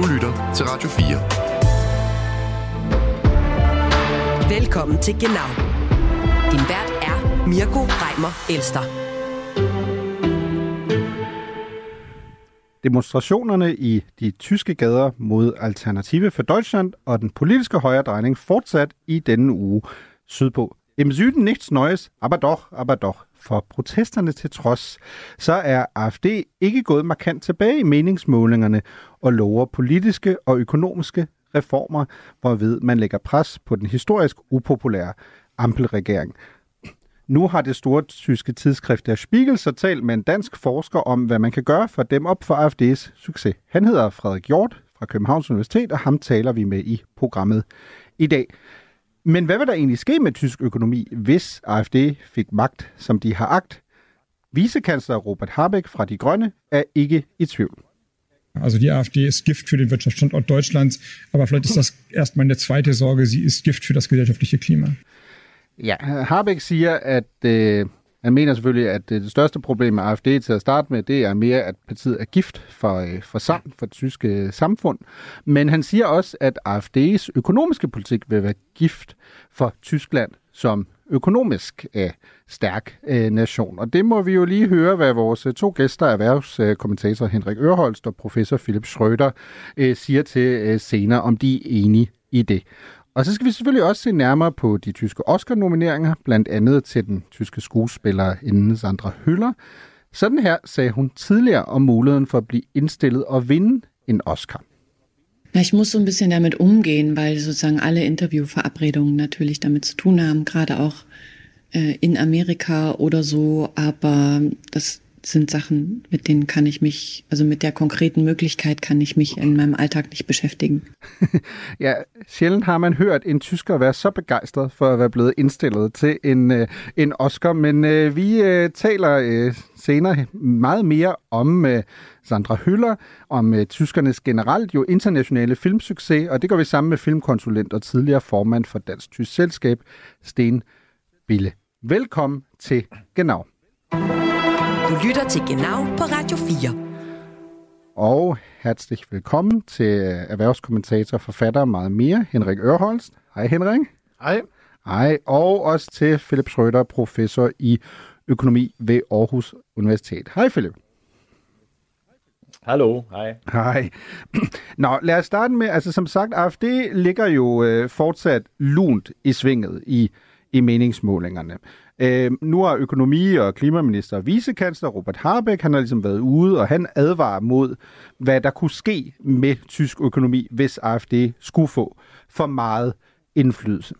Du lytter til Radio 4. Velkommen til Genau. Din vært er Mirko Reimer Elster. Demonstrationerne i de tyske gader mod Alternative for Deutschland og den politiske højredrejning fortsat i denne uge sydpå. Im Süden nichts Neues, aber doch, aber doch. For protesterne til trods, så er AFD ikke gået markant tilbage i meningsmålingerne og lover politiske og økonomiske reformer, hvorved man lægger pres på den historisk upopulære Ampelregering. Nu har det store tyske tidsskrift Der Spiegel så talt med en dansk forsker om, hvad man kan gøre for dem op for AFD's succes. Han hedder Frederik Hjort fra Københavns Universitet, og ham taler vi med i programmet i dag. Men hvad vil der egentlig ske med tysk økonomi, hvis AFD fik magt, som de har agt? Vicekansler Robert Habeck fra De Grønne er ikke i tvivl. Also die AfD ist Gift für den Wirtschaftsstandort Deutschlands, aber vielleicht ist das erstmal eine zweite Sorge, sie ist Gift für das gesellschaftliche Klima. Ja, Habeck siger, at øh, han mener selvfølgelig, at det største problem med AFD til at starte med, det er mere, at partiet er gift for, øh, for, sam, for det tyske øh, samfund. Men han siger også, at AFD's økonomiske politik vil være gift for Tyskland som økonomisk øh, stærk øh, nation. Og det må vi jo lige høre, hvad vores øh, to gæster, erhvervskommentator Henrik Ørholst og professor Philip Schröder, øh, siger til øh, senere, om de er enige i det. Og så skal vi selvfølgelig også se nærmere på de tyske Oscar-nomineringer, blandt andet til den tyske skuespiller inden Sandra Hüller. Sådan her sagde hun tidligere om muligheden for at blive indstillet og vinde en Oscar. Na, ich muss so ein bisschen damit umgehen, weil sozusagen alle Interviewverabredungen natürlich damit zu tun haben, gerade auch äh, in Amerika oder so. Aber das sind Sachen, mit denen kann ich mich, also mit der konkreten Möglichkeit kann ich mich in meinem Alltag nicht beschäftigen. ja, sjældent har man hørt en tysker være så begejstret for at være blevet indstillet til en, øh, en Oscar, men øh, vi øh, taler øh, senere meget mere om øh, Sandra Hüller, om øh, tyskernes generelt jo internationale filmsucces, og det går vi sammen med filmkonsulent og tidligere formand for Dansk Tysk Selskab, Sten Bille. Velkommen til Genau. Du lytter til Genau på Radio 4. Og herzlich velkommen til erhvervskommentator, forfatter og meget mere, Henrik Ørholst. Hej Henrik. Hej. Hej. Og også til Philip Schrøder, professor i økonomi ved Aarhus Universitet. Hej Philip. Hallo, hej. Hej. Nå, lad os starte med, altså som sagt, AFD ligger jo øh, fortsat lunt i svinget i, i meningsmålingerne. Øh, nu har økonomi- og klimaminister og vicekansler Robert Habeck, han har ligesom været ude, og han advarer mod, hvad der kunne ske med tysk økonomi, hvis AfD skulle få for meget indflydelse.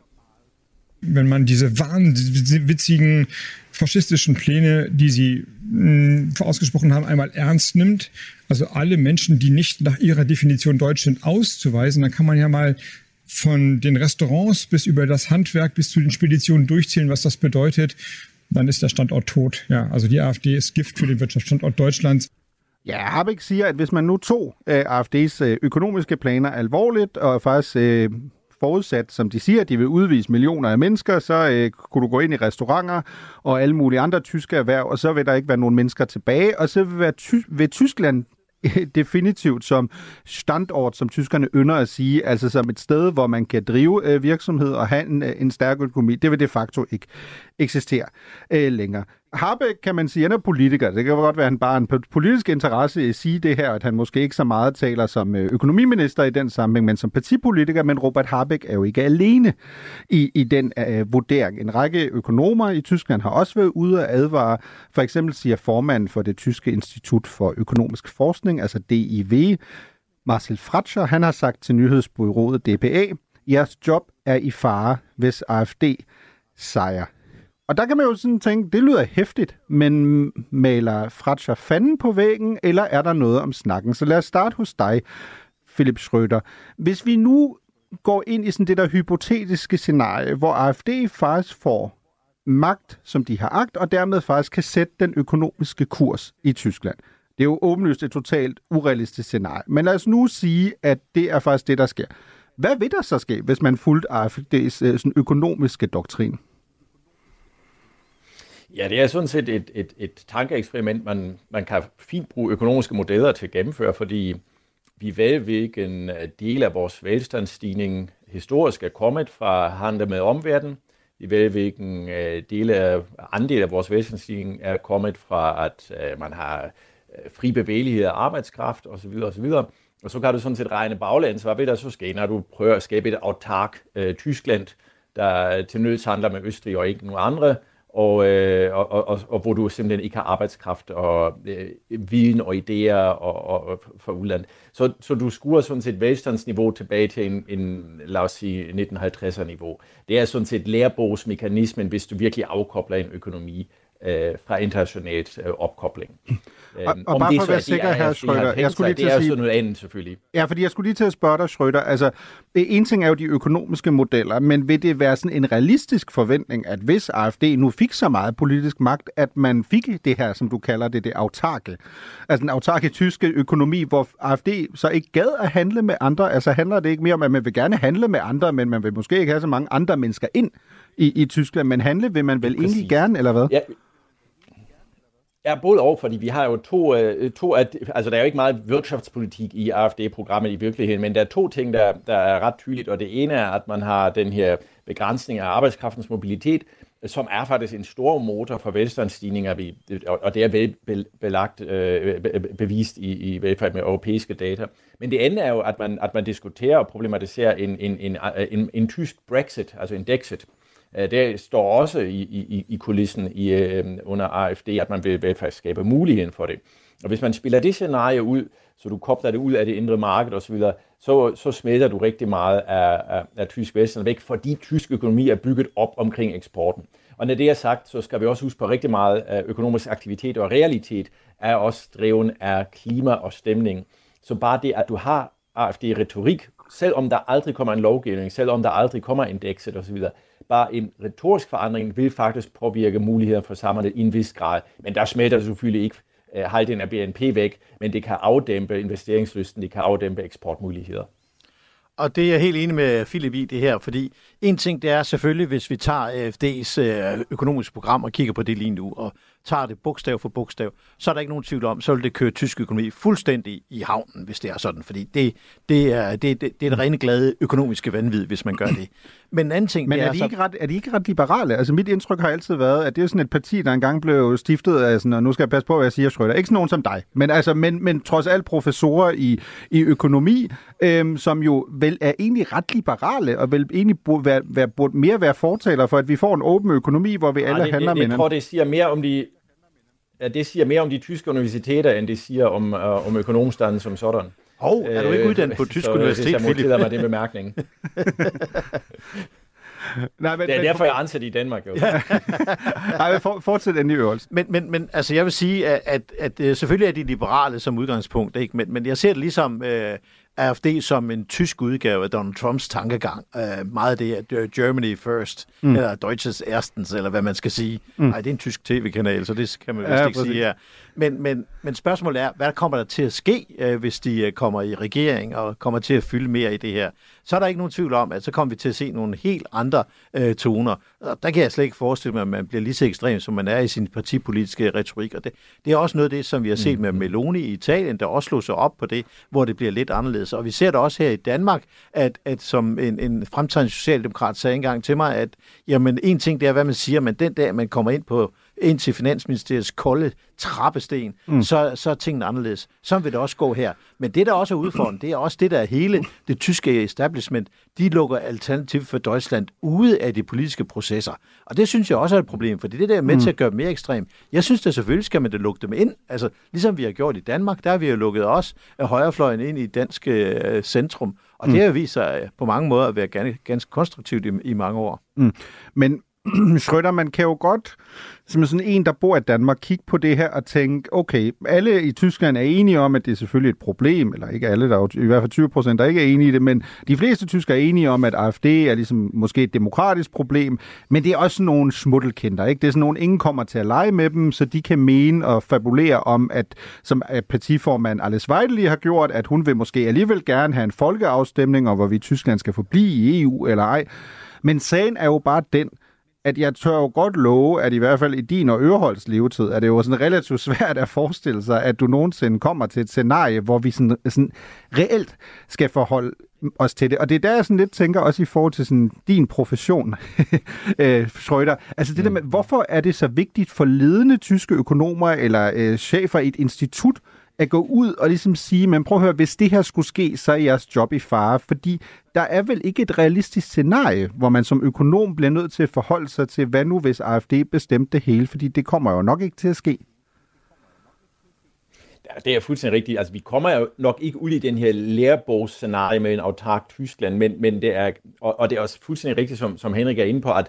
Wenn man diese wahnwitzigen faschistischen Pläne, die sie hm, mh, ausgesprochen haben, einmal ernst nimmt, also alle Menschen, die nicht nach ihrer Definition Deutsch sind, auszuweisen, dann kann man ja mal von den Restaurants bis über das Handwerk bis zu den Speditionen durchzählen, was das bedeutet, dann ist der Standort tot. Ja, also die AfD ist Gift für den Wirtschaftsstandort Deutschlands. Ja, Habeck siger, at hvis man nu tog øh, AFD's øh, økonomiske planer alvorligt, og faktisk øh, forudsat, som de siger, at de vil udvise millioner af mennesker, så øh, kunne du gå ind i restauranter og alle mulige andre tyske erhverv, og så vil der ikke være nogen mennesker tilbage, og så vil, være ty- vil Tyskland definitivt som standort, som tyskerne ynder at sige, altså som et sted, hvor man kan drive øh, virksomhed og have en, øh, en stærk økonomi. Det vil de facto ikke eksistere øh, længere. Harbeck, kan man sige, han er politiker. Det kan godt være, at han bare har en politisk interesse i at sige det her, at han måske ikke så meget taler som øh, økonomiminister i den sammenhæng, men som partipolitiker. Men Robert Harbeck er jo ikke alene i, i den øh, vurdering. En række økonomer i Tyskland har også været ude at advare. For eksempel siger formanden for det tyske institut for økonomisk forskning, altså DIV, Marcel Fratscher, han har sagt til nyhedsbyrået DPA, jeres job er i fare, hvis AFD sejrer og der kan man jo sådan tænke, det lyder hæftigt, men maler Fratscher fanden på væggen, eller er der noget om snakken? Så lad os starte hos dig, Philip Schröder. Hvis vi nu går ind i sådan det der hypotetiske scenarie, hvor AFD faktisk får magt, som de har agt, og dermed faktisk kan sætte den økonomiske kurs i Tyskland. Det er jo åbenlyst et totalt urealistisk scenarie. Men lad os nu sige, at det er faktisk det, der sker. Hvad vil der så ske, hvis man fulgte AFD's øh, sådan økonomiske doktrin? Ja, det er sådan set et, et, et tankeeksperiment, man, man kan fint bruge økonomiske modeller til at gennemføre, fordi vi ved, hvilken øh, del af vores velstandsstigning historisk er kommet fra handel med omverdenen. Vi ved, hvilken øh, del af, andel af vores velstandsstigning er kommet fra, at øh, man har fri bevægelighed af arbejdskraft osv. osv. Og så kan du sådan set regne baglæns, hvad vil der så ske, når du prøver at skabe et autark øh, Tyskland, der til nøds handler med Østrig og ikke nogen andre, og, øh, og, og, og, og hvor du simpelthen ikke har arbejdskraft og øh, viden og idéer og, og, og for udlandet. Så, så du skuer sådan set velstandsniveau tilbage til en, en lad os sige, 1950'er niveau. Det er sådan set lærebogsmekanismen, hvis du virkelig afkobler en økonomi øh, fra internationalt øh, opkobling. Og, og bare for at være sikker her, Schrøder, jeg skulle lige til at sige... Det er jo noget andet, selvfølgelig. Ja, fordi jeg skulle lige til at spørge dig, Schrøder, altså, en ting er jo de økonomiske modeller, men vil det være sådan en realistisk forventning, at hvis AFD nu fik så meget politisk magt, at man fik det her, som du kalder det, det autarke, altså den autarke tyske økonomi, hvor AFD så ikke gad at handle med andre, altså handler det ikke mere om, at man vil gerne handle med andre, men man vil måske ikke have så mange andre mennesker ind i, i Tyskland, men handle vil man vel Præcis. egentlig gerne, eller hvad? Ja, Ja, både og, fordi vi har jo to, øh, to at, altså der er jo ikke meget wirtschaftspolitik i AFD-programmet i virkeligheden, men der er to ting, der, der er ret tydeligt, og det ene er, at man har den her begrænsning af arbejdskraftens mobilitet, som er faktisk en stor motor for velstandsstigninger, og det er vel belagt, øh, bevist i, i hvert fald med europæiske data. Men det andet er jo, at man, at man diskuterer og problematiserer en, en, en, en, en tysk Brexit, altså en Dexit, Øh, det står også i, i, i kulissen i, øh, under AFD, at man vil, vil faktisk skabe muligheden for det. Og hvis man spiller det scenarie ud, så du kobler det ud af det indre marked osv., så, så smitter du rigtig meget af, af, af tysk velstand væk, fordi tysk økonomi er bygget op omkring eksporten. Og når det er sagt, så skal vi også huske på rigtig meget af økonomisk aktivitet og realitet er også dreven af klima og stemning. Så bare det, at du har AFD-retorik, selvom der aldrig kommer en lovgivning, selvom der aldrig kommer indekset osv., bare en retorisk forandring vil faktisk påvirke muligheder for samarbejde i en vis grad. Men der smelter selvfølgelig ikke uh, halvdelen af BNP væk, men det kan afdæmpe investeringslysten, det kan afdæmpe eksportmuligheder. Og det er jeg helt enig med Philip i det her, fordi en ting det er selvfølgelig, hvis vi tager øh, AFD's øh, økonomiske program og kigger på det lige nu, og tager det bogstav for bogstav, så er der ikke nogen tvivl om, så vil det køre tysk økonomi fuldstændig i havnen, hvis det er sådan, fordi det, det, er, det, det, det er det rene glade økonomiske vanvid, hvis man gør det. Men en anden ting, Men det er, er, de så... ikke ret, er de ikke ret liberale? Altså mit indtryk har altid været, at det er sådan et parti, der engang blev stiftet af sådan, og nu skal jeg passe på, hvad jeg siger, Schrøder. Ikke sådan nogen som dig, men, altså, men, men trods alt professorer i, i økonomi, øhm, som jo vel er egentlig ret liberale, og vel egentlig burde, være, være, burde mere være fortaler for, at vi får en åben økonomi, hvor vi ja, alle det, handler med Jeg tror, det siger mere om de Ja, det siger mere om de tyske universiteter, end det siger om, uh, om økonomstanden som sådan. Hov, er du ikke uddannet på tysk så, universitet, Philip? Så mig den bemærkning. Nej, men, det er derfor, jeg ansætter i Danmark. Jo. Nej, men for, fortsæt endelig øvelse. Men, men, men altså, jeg vil sige, at, at, at, at selvfølgelig er de liberale som udgangspunkt, ikke? Men, men jeg ser det ligesom... Øh, AFD som en tysk udgave af Donald Trumps tankegang. Uh, meget af det er Germany first, mm. eller Deutsches erstens, eller hvad man skal sige. Mm. Nej, det er en tysk tv-kanal, så det kan man vist ja, ikke sige her. Men, men, men spørgsmålet er, hvad kommer der til at ske, uh, hvis de uh, kommer i regering og kommer til at fylde mere i det her? Så er der ikke nogen tvivl om, at så kommer vi til at se nogle helt andre uh, toner. Og der kan jeg slet ikke forestille mig, at man bliver lige så ekstrem, som man er i sin partipolitiske retorik. Og det, det er også noget af det, som vi har set med Meloni i Italien, der også slog sig op på det, hvor det bliver lidt anderledes. Og vi ser det også her i Danmark, at, at som en, en fremtidende socialdemokrat sagde engang til mig, at jamen, en ting det er, hvad man siger, men den dag, man kommer ind på ind til Finansministeriets kolde trappesten, mm. så, så er tingene anderledes. Så vil det også gå her. Men det, der også er udfordrende, det er også det, der er hele det tyske establishment. De lukker Alternativ for Deutschland ude af de politiske processer. Og det synes jeg også er et problem, for det der er med mm. til at gøre mere ekstrem. Jeg synes, at selvfølgelig skal man det lukke dem ind. Altså, ligesom vi har gjort i Danmark, der har vi jo lukket os af højrefløjen ind i dansk øh, centrum. Og mm. det har vist sig øh, på mange måder at være ganske, ganske konstruktivt i, i mange år. Mm. Men Schrøder, man kan jo godt, som sådan en, der bor i Danmark, kigge på det her og tænke, okay, alle i Tyskland er enige om, at det er selvfølgelig et problem, eller ikke alle, der er jo i hvert fald 20 procent, der ikke er enige i det, men de fleste tyskere er enige om, at AFD er ligesom måske et demokratisk problem, men det er også nogle smuttelkinder, ikke? Det er sådan nogle, ingen kommer til at lege med dem, så de kan mene og fabulere om, at som partiformand Alice Weidel har gjort, at hun vil måske alligevel gerne have en folkeafstemning, om, hvor vi i Tyskland skal forblive i EU eller ej. Men sagen er jo bare den, at jeg tør jo godt love, at i hvert fald i din og Øreholds levetid, er det jo sådan relativt svært at forestille sig, at du nogensinde kommer til et scenarie, hvor vi sådan, sådan reelt skal forholde os til det. Og det er der, jeg sådan lidt tænker, også i forhold til sådan din profession, øh, Schrøder. Altså det mm. der med, hvorfor er det så vigtigt for ledende tyske økonomer eller øh, chefer i et institut, at gå ud og ligesom sige, men prøv at høre, hvis det her skulle ske, så er jeres job i fare, fordi der er vel ikke et realistisk scenarie, hvor man som økonom bliver nødt til at forholde sig til, hvad nu hvis AFD bestemte det hele, fordi det kommer jo nok ikke til at ske. Ja, det er fuldstændig rigtigt. Altså, vi kommer jo nok ikke ud i den her lærebogsscenarie med en autark Tyskland, men, men det er, og, og det er også fuldstændig rigtigt, som, som Henrik er inde på, at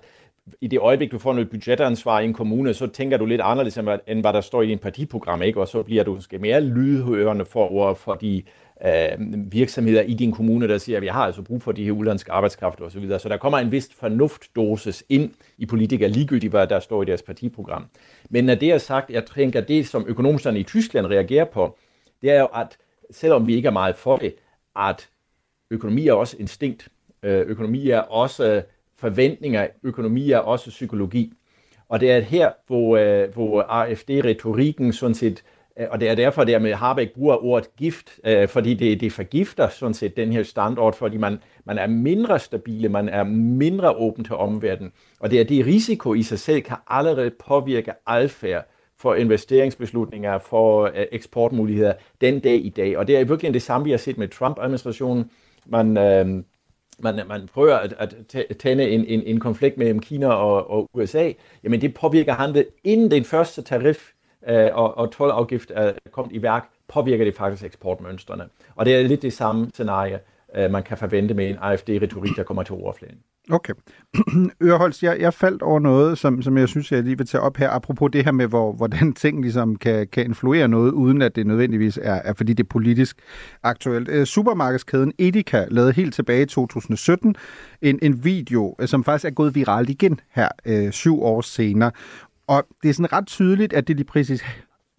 i det øjeblik, du får noget budgetansvar i en kommune, så tænker du lidt anderledes, end hvad der står i din partiprogram, ikke? og så bliver du måske mere lydhørende for, for de øh, virksomheder i din kommune, der siger, at vi har altså brug for de her udlandske arbejdskraft osv. Så, videre. så der kommer en vis fornuftdosis ind i politikere, ligegyldigt hvad der står i deres partiprogram. Men når det er sagt, jeg tænker, det som økonomerne i Tyskland reagerer på, det er jo, at selvom vi ikke er meget for det, at økonomi er også instinkt. Øh, økonomi er også forventninger, økonomi er også psykologi. Og det er her, hvor, øh, hvor AFD-retorikken sådan set, øh, og det er derfor, det er med Harbeck bruger ordet gift, øh, fordi det, det forgifter sådan set den her standort, fordi man, man er mindre stabile, man er mindre åben til omverdenen. Og det er det risiko i sig selv, kan allerede påvirke adfærd for investeringsbeslutninger, for øh, eksportmuligheder den dag i dag. Og det er virkelig det samme, vi har set med Trump-administrationen. Man, øh, man, man prøver at, at tænde en, en, en konflikt mellem Kina og, og USA, jamen det påvirker handel inden den første tarif øh, og, og tolvafgift er kommet i værk, påvirker det faktisk eksportmønstrene. Og det er lidt det samme scenarie, øh, man kan forvente med en AFD-retorik, der kommer til overfladen. Okay. Ørholz, jeg, jeg faldt over noget, som, som jeg synes, jeg lige vil tage op her, apropos det her med, hvor, hvordan ting ligesom kan, kan influere noget, uden at det nødvendigvis er, er fordi det er politisk aktuelt. Øh, supermarkedskæden Edeka lavede helt tilbage i 2017 en, en video, øh, som faktisk er gået viralt igen her øh, syv år senere. Og det er sådan ret tydeligt, at det lige præcis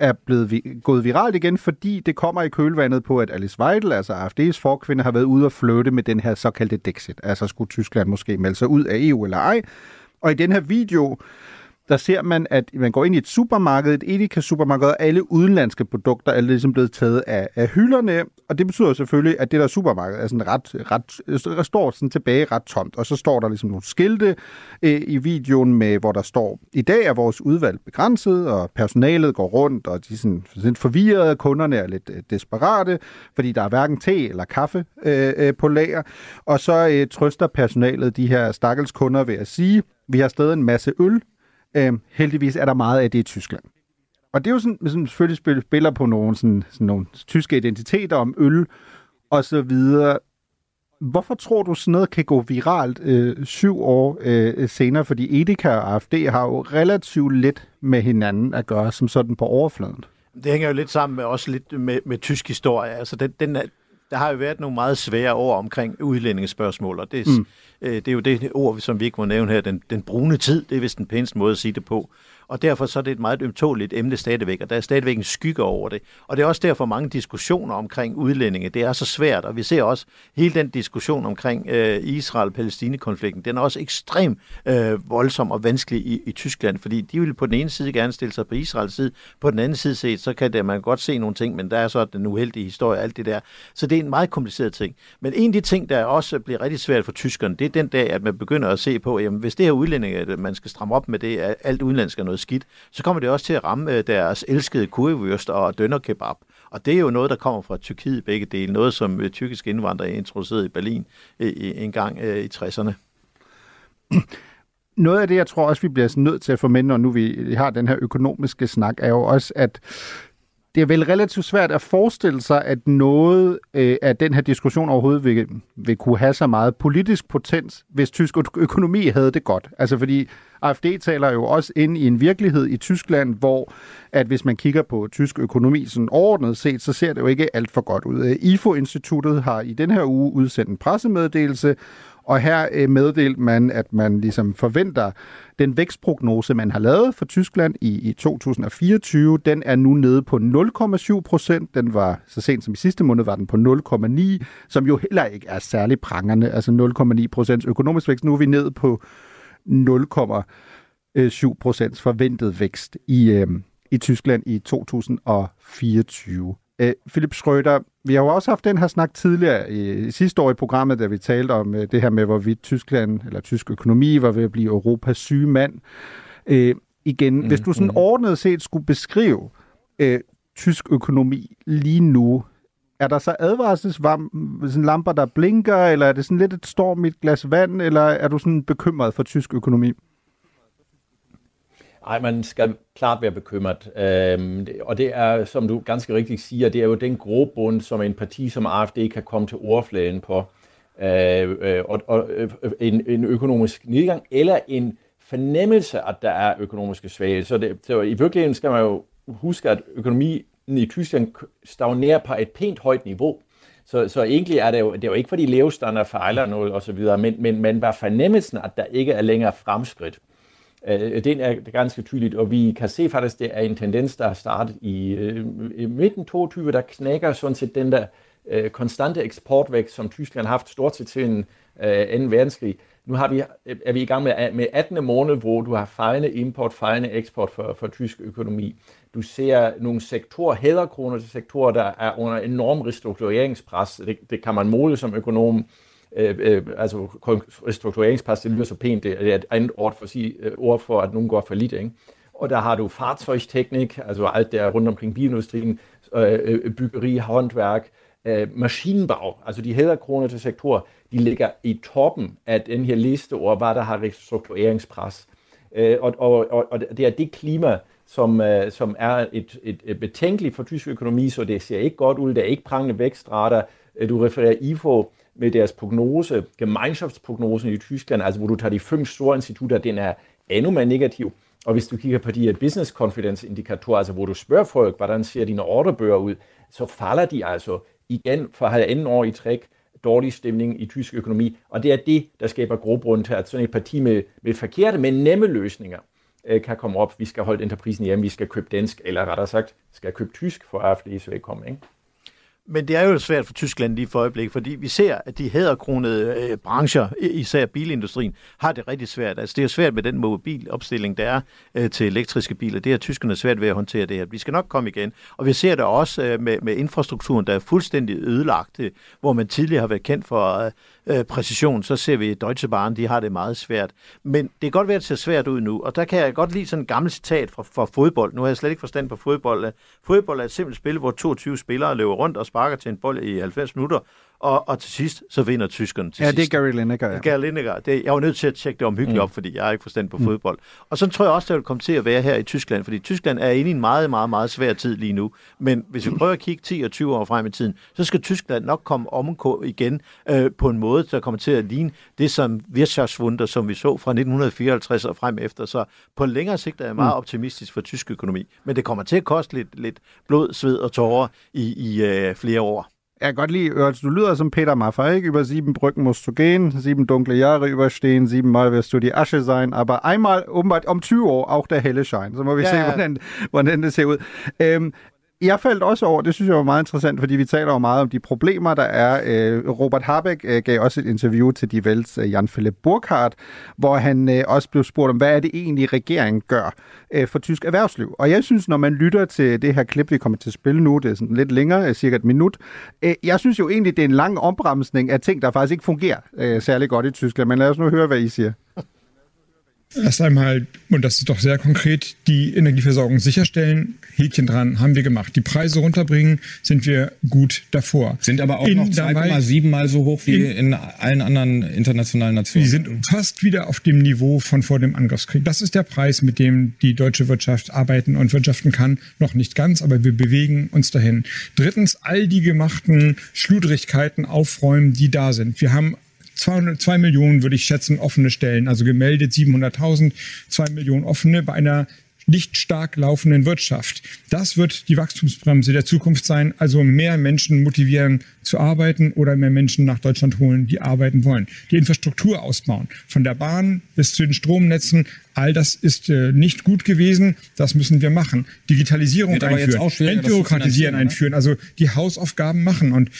er blevet vi- gået viralt igen, fordi det kommer i kølvandet på, at Alice Weidel, altså AFD's forkvinde, har været ude og flytte med den her såkaldte Dexit. Altså skulle Tyskland måske melde sig ud af EU eller ej. Og i den her video, der ser man, at man går ind i et supermarked, et Edeka-supermarked, og alle udenlandske produkter er ligesom blevet taget af, af hylderne, og det betyder selvfølgelig, at det der supermarked er sådan ret, ret, står sådan tilbage ret tomt, og så står der ligesom nogle skilte øh, i videoen, med, hvor der står, i dag er vores udvalg begrænset, og personalet går rundt, og de er sådan, sådan forvirrede, kunderne er lidt øh, desperate, fordi der er hverken te eller kaffe øh, øh, på lager, og så øh, trøster personalet de her stakkels kunder ved at sige, vi har stadig en masse øl, Øh, heldigvis er der meget af det i Tyskland. Og det er jo sådan, sådan selvfølgelig spiller på nogle, sådan, sådan nogle tyske identiteter om øl og så videre. Hvorfor tror du, sådan noget kan gå viralt øh, syv år øh, senere? Fordi Edeka og AFD har jo relativt lidt med hinanden at gøre, som sådan på overfladen. Det hænger jo lidt sammen med også lidt med, med tysk historie. Altså den, den er, der har jo været nogle meget svære ord omkring udlændingespørgsmål, og det, mm. øh, det er jo det ord, som vi ikke må nævne her, den, den brune tid, det er vist den pæneste måde at sige det på og derfor så er det et meget ømtåligt emne stadigvæk, og der er stadigvæk en skygge over det. Og det er også derfor mange diskussioner omkring udlændinge, det er så svært, og vi ser også hele den diskussion omkring øh, Israel-Palæstine-konflikten, den er også ekstremt øh, voldsom og vanskelig i, i Tyskland, fordi de vil på den ene side gerne stille sig på Israels side, på den anden side set, så kan det, man godt se nogle ting, men der er så den uheldige historie, alt det der. Så det er en meget kompliceret ting. Men en af de ting, der også bliver rigtig svært for tyskerne, det er den dag, at man begynder at se på, jamen hvis det her udlændinge, man skal stramme op med det, at alt udenlandsk er noget skidt, så kommer det også til at ramme øh, deres elskede currywurst og dønnerkebab. Og det er jo noget, der kommer fra Tyrkiet begge dele. Noget, som øh, tyrkiske indvandrere introducerede i Berlin øh, en gang i 60'erne. Noget af det, jeg tror også, vi bliver nødt til at få med, når nu vi har den her økonomiske snak, er jo også, at det er vel relativt svært at forestille sig, at noget øh, af den her diskussion overhovedet vil, vil kunne have så meget politisk potens, hvis tysk økonomi havde det godt. Altså fordi AFD taler jo også ind i en virkelighed i Tyskland, hvor at hvis man kigger på tysk økonomi sådan overordnet set, så ser det jo ikke alt for godt ud. Øh, IFO-instituttet har i den her uge udsendt en pressemeddelelse, og her øh, meddelte man, at man ligesom forventer, den vækstprognose, man har lavet for Tyskland i, i 2024, den er nu nede på 0,7 procent. Den var så sent som i sidste måned, var den på 0,9, som jo heller ikke er særlig prangende. Altså 0,9 procents økonomisk vækst. Nu er vi ned på 0,7 procents forventet vækst i, øh, i Tyskland i 2024. Øh, Philip Schröder, vi har jo også haft den her snak tidligere i sidste år i programmet, da vi talte om øh, det her med, hvorvidt Tyskland eller tysk økonomi var ved at blive Europas syge mand. Øh, igen, mm, hvis du sådan mm. ordnet set skulle beskrive øh, tysk økonomi lige nu, er der så advarselslamper, der blinker, eller er det sådan lidt et storm i et glas vand, eller er du sådan bekymret for tysk økonomi? Ej, man skal klart være bekymret. Øhm, og det er, som du ganske rigtigt siger, det er jo den grobund, som en parti som AFD kan komme til overfladen på. Øh, øh, og og øh, en, en økonomisk nedgang, eller en fornemmelse, at der er økonomiske svagheder. Så, det, så i virkeligheden skal man jo huske, at økonomien i Tyskland stagnerer på et pænt højt niveau. Så, så egentlig er det jo, det er jo ikke, fordi levestandard fejler noget osv., men, men, men bare fornemmelsen, at der ikke er længere fremskridt. Øh, øh det er ganske tydeligt, og vi kan se faktisk, det er en tendens, der er startet i, øh, i midten 22, der knækker sådan set den der øh, konstante eksportvækst, som Tyskland har haft stort set siden øh, 2. verdenskrig. Nu har vi, øh, er vi i gang med, med 18. måned, hvor du har fejlende import, fejlende eksport for, for tysk økonomi. Du ser nogle sektorer, hæderkroner til sektorer, der er under enorm restruktureringspres. Det, det kan man måle som økonom. Øh, Øh, øh, altså restruktureringspres, det lyder så pænt, det er et andet ord for, at sige, øh, ord for at nogen går for lidt. Ikke? Og der har du fartøjsteknik, altså alt der rundt omkring bilindustrien, øh, øh byggeri, håndværk, øh, maskinbag, altså de hæderkroner til sektorer, de ligger i toppen af den her liste over, hvad der har restruktureringspres. Øh, og, og, og, og det er det klima, som, uh, som er et, et, et betænkeligt for tysk økonomi, så det ser ikke godt ud. Der er ikke prangende vækstrater. Du refererer IFO med deres prognose, Gemeinschaftsprognosen i Tyskland, altså hvor du tager de fem store institutter, den er endnu mere negativ. Og hvis du kigger på de business confidence indikatorer, altså hvor du spørger folk, hvordan ser dine ordrebøger ud, så falder de altså igen for halvanden år i træk dårlig stemning i tysk økonomi. Og det er det, der skaber grobund til, at sådan et parti med, med forkerte, men nemme løsninger øh, kan komme op. Vi skal holde enterprisen hjemme, vi skal købe dansk, eller rettere sagt, skal købe tysk for AFD's vedkommende. Ikke? Men det er jo svært for Tyskland lige for øjeblik, fordi vi ser, at de hæderkronede øh, brancher, især bilindustrien, har det rigtig svært. Altså det er svært med den mobilopstilling, der er øh, til elektriske biler. Det har tyskerne svært ved at håndtere det her. Vi skal nok komme igen. Og vi ser det også øh, med, med infrastrukturen, der er fuldstændig ødelagt, øh, hvor man tidligere har været kendt for øh, øh, præcision, så ser vi, at Deutsche Bahn, de har det meget svært. Men det kan godt være, at det ser svært ud nu, og der kan jeg godt lide sådan et gammelt citat fra, fra fodbold. Nu har jeg slet ikke forstand på fodbold. Fodbold er et simpelt spil, hvor 22 spillere løber rundt og sparker til en bold i 90 minutter, og, og til sidst, så vinder tyskerne til ja, sidst. Ja, det er Gary Lineker. Ja. Gary Lineker. Det, jeg var nødt til at tjekke det omhyggeligt mm. op, fordi jeg er ikke forstand på mm. fodbold. Og så tror jeg også, det vil komme til at være her i Tyskland, fordi Tyskland er inde i en meget, meget, meget svær tid lige nu. Men hvis vi mm. prøver at kigge 10 og 20 år frem i tiden, så skal Tyskland nok komme om igen øh, på en måde, der kommer til at ligne det som Wirtschaftswunder, som vi så fra 1954 og frem efter. Så på længere sigt er jeg meget mm. optimistisk for tysk økonomi. Men det kommer til at koste lidt, lidt blod, sved og tårer i, i øh, flere år. Lide, altså, du lyder som Peter Maffay, über sieben Brücken musst du gehen, sieben dunkle Jahre überstehen, siebenmal wirst du die Asche sein, aber einmal um, 20 år auch der helle Schein. Så må vi ja, se, hvordan, hvordan det ser ud. Øhm, jeg faldt også over, det synes jeg var meget interessant, fordi vi taler jo meget om de problemer, der er. Øh, Robert Habeck øh, gav også et interview til Die Welts øh, Jan Philipp Burkhardt, hvor han øh, også blev spurgt om, hvad er det egentlig, regeringen gør øh, for tysk erhvervsliv. Og jeg synes, når man lytter til det her klip, vi kommer til at spille nu, det er sådan lidt længere, øh, cirka et minut, jeg synes jo egentlig, det er en lang ombremsning af ting, der faktisk ikke fungerer særlig godt i Tyskland. Men lad os nu høre, hvad I siger. Erst einmal, und das ist doch sehr konkret, die Energieversorgung sicherstellen. Häkchen dran, haben wir gemacht. Die Preise runterbringen, sind wir gut davor. Sind aber auch in noch 2,7 mal so hoch wie in, in, allen anderen internationalen Nationen. Die sind fast wieder auf dem Niveau von vor dem Angriffskrieg. Das ist der Preis, mit dem die deutsche Wirtschaft arbeiten und wirtschaften kann. Noch nicht ganz, aber wir bewegen uns dahin. Drittens, all die gemachten Schludrigkeiten aufräumen, die da sind. Wir haben 200, 2 Millionen würde ich schätzen, offene Stellen, also gemeldet 700.000, 2 Millionen offene bei einer nicht stark laufenden Wirtschaft. Das wird die Wachstumsbremse der Zukunft sein, also mehr Menschen motivieren zu arbeiten oder mehr Menschen nach Deutschland holen, die arbeiten wollen. Die Infrastruktur ausbauen, von der Bahn bis zu den Stromnetzen, all das ist äh, nicht gut gewesen, das müssen wir machen. Digitalisierung einführen, Entbürokratisieren einführen, also die Hausaufgaben machen. Und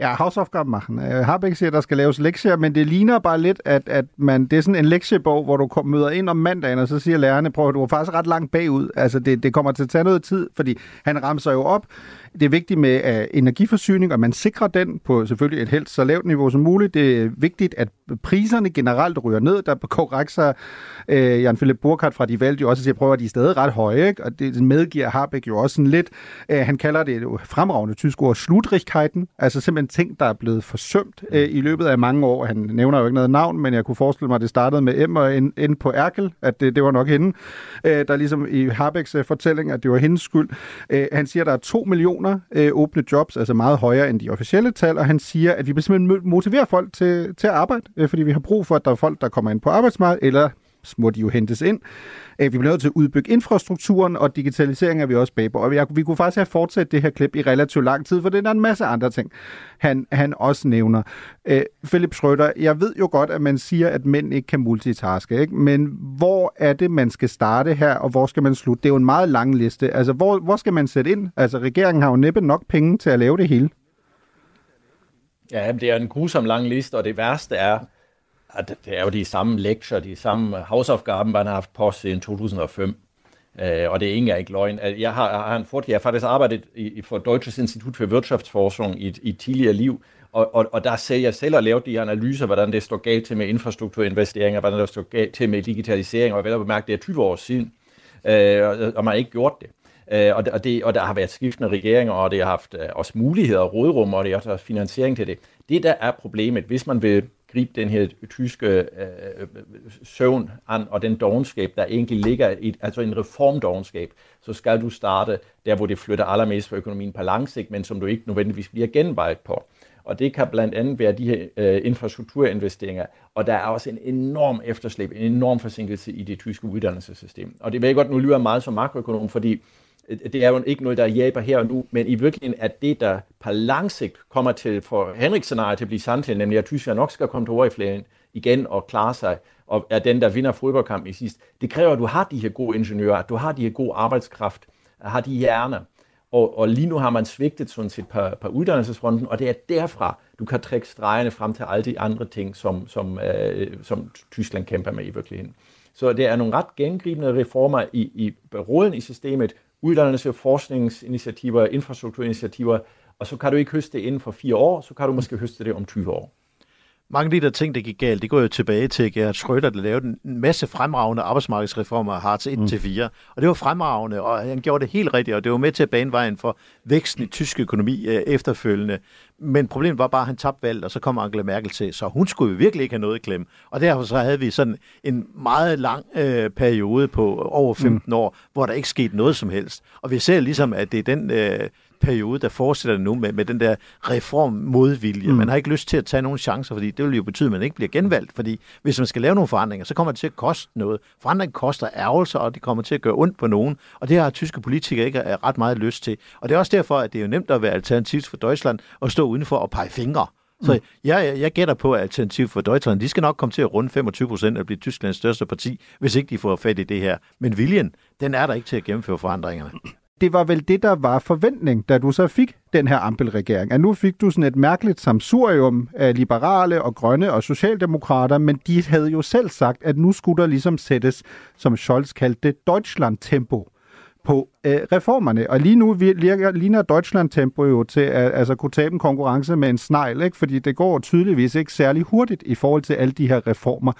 Ja, Hausaufgaben machen. Uh, øh, Harbeck siger, at der skal laves lektier, men det ligner bare lidt, at, at man, det er sådan en lektiebog, hvor du kom, møder ind om mandagen, og så siger lærerne, prøv du er faktisk ret langt bagud. Altså, det, det kommer til at tage noget tid, fordi han ramser jo op. Det er vigtigt med uh, energiforsyning, og man sikrer den på selvfølgelig et helst så lavt niveau som muligt. Det er vigtigt, at priserne generelt ryger ned. Der korrekt sig uh, øh, Jan Philip Burkhardt fra De Valgte jo også siger, prøver, at de er stadig ret høje, ikke? og det medgiver Harbeck jo også sådan lidt. Uh, han kalder det jo fremragende tysk ord, Slutrigkeiten, altså simpelthen ting, der er blevet forsømt uh, i løbet af mange år. Han nævner jo ikke noget navn, men jeg kunne forestille mig, at det startede med M og N på Erkel, at det, det var nok hende, uh, der ligesom i Harbecks uh, fortælling, at det var hendes skyld. Uh, han siger, at der er to millioner uh, åbne jobs, altså meget højere end de officielle tal, og han siger, at vi simpelthen motiverer folk til, til at arbejde, uh, fordi vi har brug for, at der er folk, der kommer ind på arbejdsmarkedet, eller må de jo hentes ind. Øh, vi bliver nødt til at udbygge infrastrukturen, og digitalisering er vi også bag på. Og vi kunne faktisk have fortsat det her klip i relativt lang tid, for det er en masse andre ting, han, han også nævner. Øh, Philip Schrøder, jeg ved jo godt, at man siger, at mænd ikke kan multitaske, ikke? men hvor er det, man skal starte her, og hvor skal man slutte? Det er jo en meget lang liste. Altså, hvor, hvor skal man sætte ind? Altså, regeringen har jo næppe nok penge til at lave det hele. Ja, det er en grusom lang liste, og det værste er, at det er jo de samme lektier, de samme hausaufgaben, man har haft på siden 2005. Uh, øh, og det er ikke, ikke løgn. Altså, jeg har, har en fort, jeg har faktisk arbejdet i, for Deutsches Institut for Wirtschaftsforschung i, i tidligere liv, og, og, og der ser jeg selv og lavet de analyser, hvordan det står galt til med infrastrukturinvesteringer, hvordan det står galt til med digitalisering, og vel at bemærke, det er 20 år siden, uh, og, og man har ikke gjort det. Uh, og, og, det, og der har været skiftende regeringer, og det har haft uh, også muligheder og rådrum, og det har også finansiering til det. Det, der er problemet, hvis man vil gribe den her tyske øh, søvn an, og den dogenskab, der egentlig ligger i, altså en reformdogenskab, så skal du starte der, hvor det flytter allermest for økonomien på lang sigt, men som du ikke nødvendigvis bliver genvejet på. Og det kan blandt andet være de her øh, infrastrukturinvesteringer, og der er også en enorm efterslæb, en enorm forsinkelse i det tyske uddannelsessystem. Og det vil jeg godt, nu lyder meget som makroøkonom, fordi det er jo ikke noget, der hjælper her og nu, men i virkeligheden er det, der på lang sigt kommer til for Henrik scenarie til at blive samtidig, nemlig at Tyskland nok skal komme til overfladen igen og klare sig, og er den, der vinder fodboldkampen i sidst. Det kræver, at du har de her gode ingeniører, at du har de her gode arbejdskraft, har de hjerner. Og, og lige nu har man svigtet sådan set på, på uddannelsesfronten, og det er derfra, du kan trække stregerne frem til alle de andre ting, som, som, øh, som Tyskland kæmper med i virkeligheden. Så det er nogle ret gengribende reformer i, i råden i systemet, uddannelse, forskningsinitiativer, infrastrukturinitiativer, og så kan du ikke høste det inden for fire år, så kan du måske høste det om 20 år. Mange af de der ting, der gik galt, det går jo tilbage til Gerhard Schröder, der lavede en masse fremragende arbejdsmarkedsreformer har til 1-4. Mm. Og det var fremragende, og han gjorde det helt rigtigt, og det var med til at bane vejen for væksten i tysk økonomi øh, efterfølgende. Men problemet var bare, at han tabte valget, og så kom Angela Merkel til, så hun skulle jo virkelig ikke have noget i klemme. Og derfor så havde vi sådan en meget lang øh, periode på over 15 mm. år, hvor der ikke skete noget som helst. Og vi ser ligesom, at det er den... Øh, periode, der fortsætter nu med, med den der reformmodvilje. Mm. Man har ikke lyst til at tage nogle chancer, fordi det vil jo betyde, at man ikke bliver genvalgt. Fordi hvis man skal lave nogle forandringer, så kommer det til at koste noget. Forandring koster ærgelser, og det kommer til at gøre ondt på nogen. Og det har tyske politikere ikke ret meget lyst til. Og det er også derfor, at det er jo nemt at være alternativt for Deutschland og stå udenfor og pege fingre. Så mm. jeg, jeg gætter på, at Alternativ for Deutschland, de skal nok komme til at runde 25 procent og blive Tysklands største parti, hvis ikke de får fat i det her. Men viljen, den er der ikke til at gennemføre forandringerne det var vel det, der var forventning, da du så fik den her ampelregering. At nu fik du sådan et mærkeligt samsurium af liberale og grønne og socialdemokrater, men de havde jo selv sagt, at nu skulle der ligesom sættes, som Scholz kaldte det, Deutschland-tempo på øh, reformerne. Og lige nu ligner Deutschland-tempo jo til at altså, kunne tabe en konkurrence med en snegl, ikke? fordi det går tydeligvis ikke særlig hurtigt i forhold til alle de her reformer.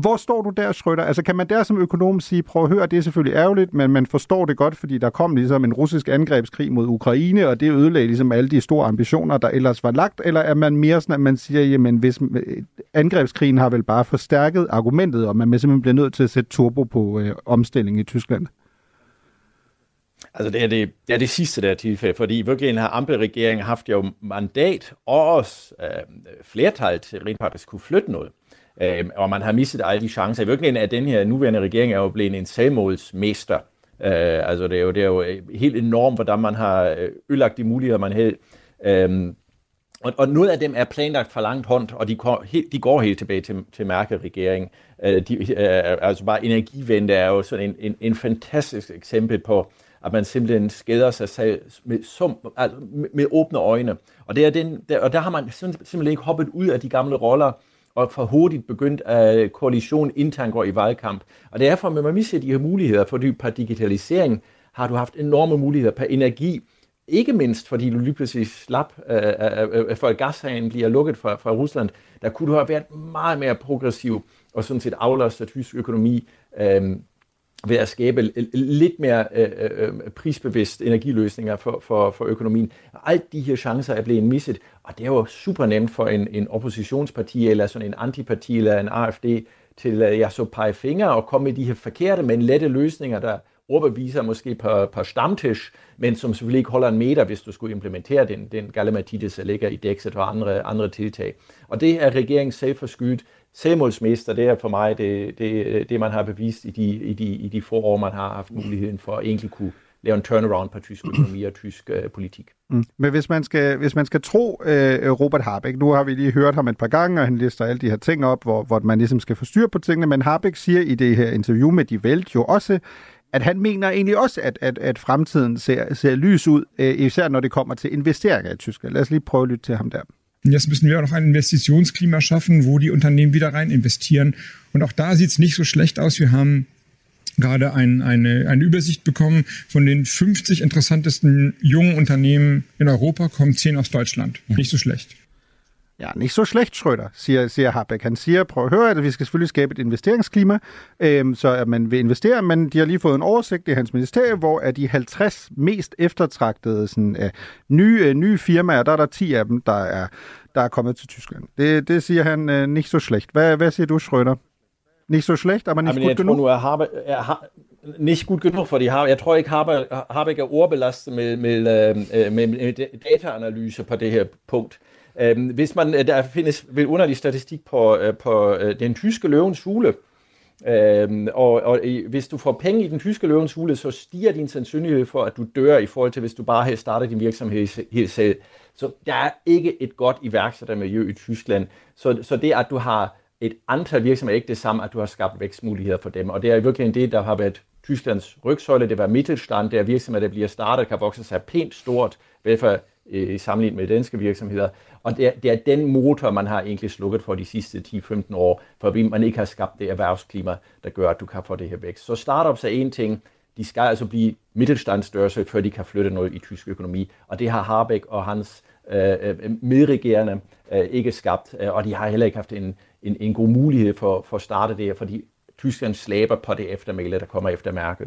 Hvor står du der, Schrøder? Altså kan man der som økonom sige, prøv at høre, det er selvfølgelig ærgerligt, men man forstår det godt, fordi der kom ligesom en russisk angrebskrig mod Ukraine, og det ødelagde ligesom alle de store ambitioner, der ellers var lagt, eller er man mere sådan, at man siger, jamen hvis øh, angrebskrigen har vel bare forstærket argumentet, og man simpelthen bliver nødt til at sætte turbo på øh, omstillingen i Tyskland? Altså det er det, det er det sidste der tilfælde, fordi i virkeligheden har Ampel-regeringen haft jo mandat og også øh, flertal til rent faktisk kunne flytte noget. Øh, og man har mistet alle de chancer. I virkeligheden er den her nuværende regering er jo blevet en selvmålsmester. Øh, altså det er, jo, det er jo øh, helt enormt, hvordan man har øh, ødelagt de muligheder, man havde. Øh, og, og noget af dem er planlagt for langt hånd, og de, kom, går, de går helt tilbage til, til Merkel-regeringen. Øh, de, øh, altså bare energivende er jo sådan en, en, en fantastisk eksempel på, at man simpelthen skader sig selv med, som, altså med, med åbne øjne. Og, det er den, der, og der har man simpelthen ikke hoppet ud af de gamle roller, og for hurtigt begyndt at koalition internt går i valgkamp. Og derfor, når man misser de her muligheder, fordi par digitalisering, har du haft enorme muligheder per energi, ikke mindst fordi du lige pludselig slap, øh, øh, øh, øh, for at gashagen bliver lukket fra, fra Rusland, der kunne du have været meget mere progressiv og sådan set aflastet tysk økonomi øh, ved at skabe lidt mere øh, øh, øh, prisbevidst energiløsninger for, for, for økonomien. Alt de her chancer er blevet misset, og det er jo super nemt for en, en oppositionsparti eller sådan en antiparti eller en AFD til at ja, så pege fingre og komme med de her forkerte, men lette løsninger, der overbeviser måske på, på stamtisch, men som selvfølgelig ikke holder en meter, hvis du skulle implementere den, den galimatitis, der ligger i Dexit og andre, andre tiltag. Og det er regeringen selv forskyldt. Selvmålsmester, det er for mig det, det, det man har bevist i de, i, de, i de få år, man har haft muligheden for at egentlig kunne lave en turnaround på tysk økonomi og tysk øh, politik. Mm. Men hvis man skal, hvis man skal tro øh, Robert Habeck, nu har vi lige hørt ham et par gange, og han lister alle de her ting op, hvor, hvor man ligesom skal få styr på tingene, men Habeck siger i det her interview med Die Welt jo også, at han mener egentlig også, at, at, at fremtiden ser, ser lys ud, øh, især når det kommer til investeringer i Tyskland. Lad os lige prøve at lytte til ham der. Jetzt müssen wir auch noch ein Investitionsklima schaffen, wo die Unternehmen wieder rein investieren. Und auch da sieht es nicht so schlecht aus. Wir haben gerade ein, eine, eine Übersicht bekommen. Von den 50 interessantesten jungen Unternehmen in Europa kommen 10 aus Deutschland. Ja. Nicht so schlecht. Ja, ikke så schlecht, Schrøder, siger, siger Habeck. Han siger, prøv at høre, at vi skal selvfølgelig skabe et investeringsklima, øhm, så at man vil investere, men de har lige fået en oversigt i hans ministerie, hvor er de 50 mest eftertragtede sådan, uh, nye, uh, nye firmaer, der er der 10 af dem, der er, der er kommet til Tyskland. Det, det siger han uh, nicht så schlecht. Hvad, hvad siger du, Schrøder? Nicht så schlecht, aber nicht gut jeg genug? Tror er Habeck, er, nicht gut genug for de har. Jeg tror ikke, Habeck, Habeck er ordbelastet med, med, med, med dataanalyse på det her punkt. Øh, hvis man, øh, der findes vel underlig statistik på, øh, på øh, den tyske løvens hule, Øhm, og, og hvis du får penge i den tyske løvens hule, så stiger din sandsynlighed for, at du dør i forhold til, hvis du bare har startet din virksomhed helt selv. Så der er ikke et godt iværksættermiljø i Tyskland. Så, så det, at du har et antal virksomheder, er ikke det samme, at du har skabt vækstmuligheder for dem. Og det er virkelig det, der har været Tysklands rygsøjle. Det var middelstand, der virksomheder, der bliver startet, kan vokse sig pænt stort, vel for i øh, sammenligning med danske virksomheder. Og det er, det er den motor, man har egentlig slukket for de sidste 10-15 år, fordi man ikke har skabt det erhvervsklima, der gør, at du kan få det her vækst. Så startups er en ting, de skal altså blive middelstandsstørrelse, før de kan flytte noget i tysk økonomi. Og det har Harbeck og hans øh, øh, medregerende øh, ikke skabt, øh, og de har heller ikke haft en, en, en god mulighed for, for at starte det her, fordi Tyskland slæber på det eftermæle, der kommer efter Merkel.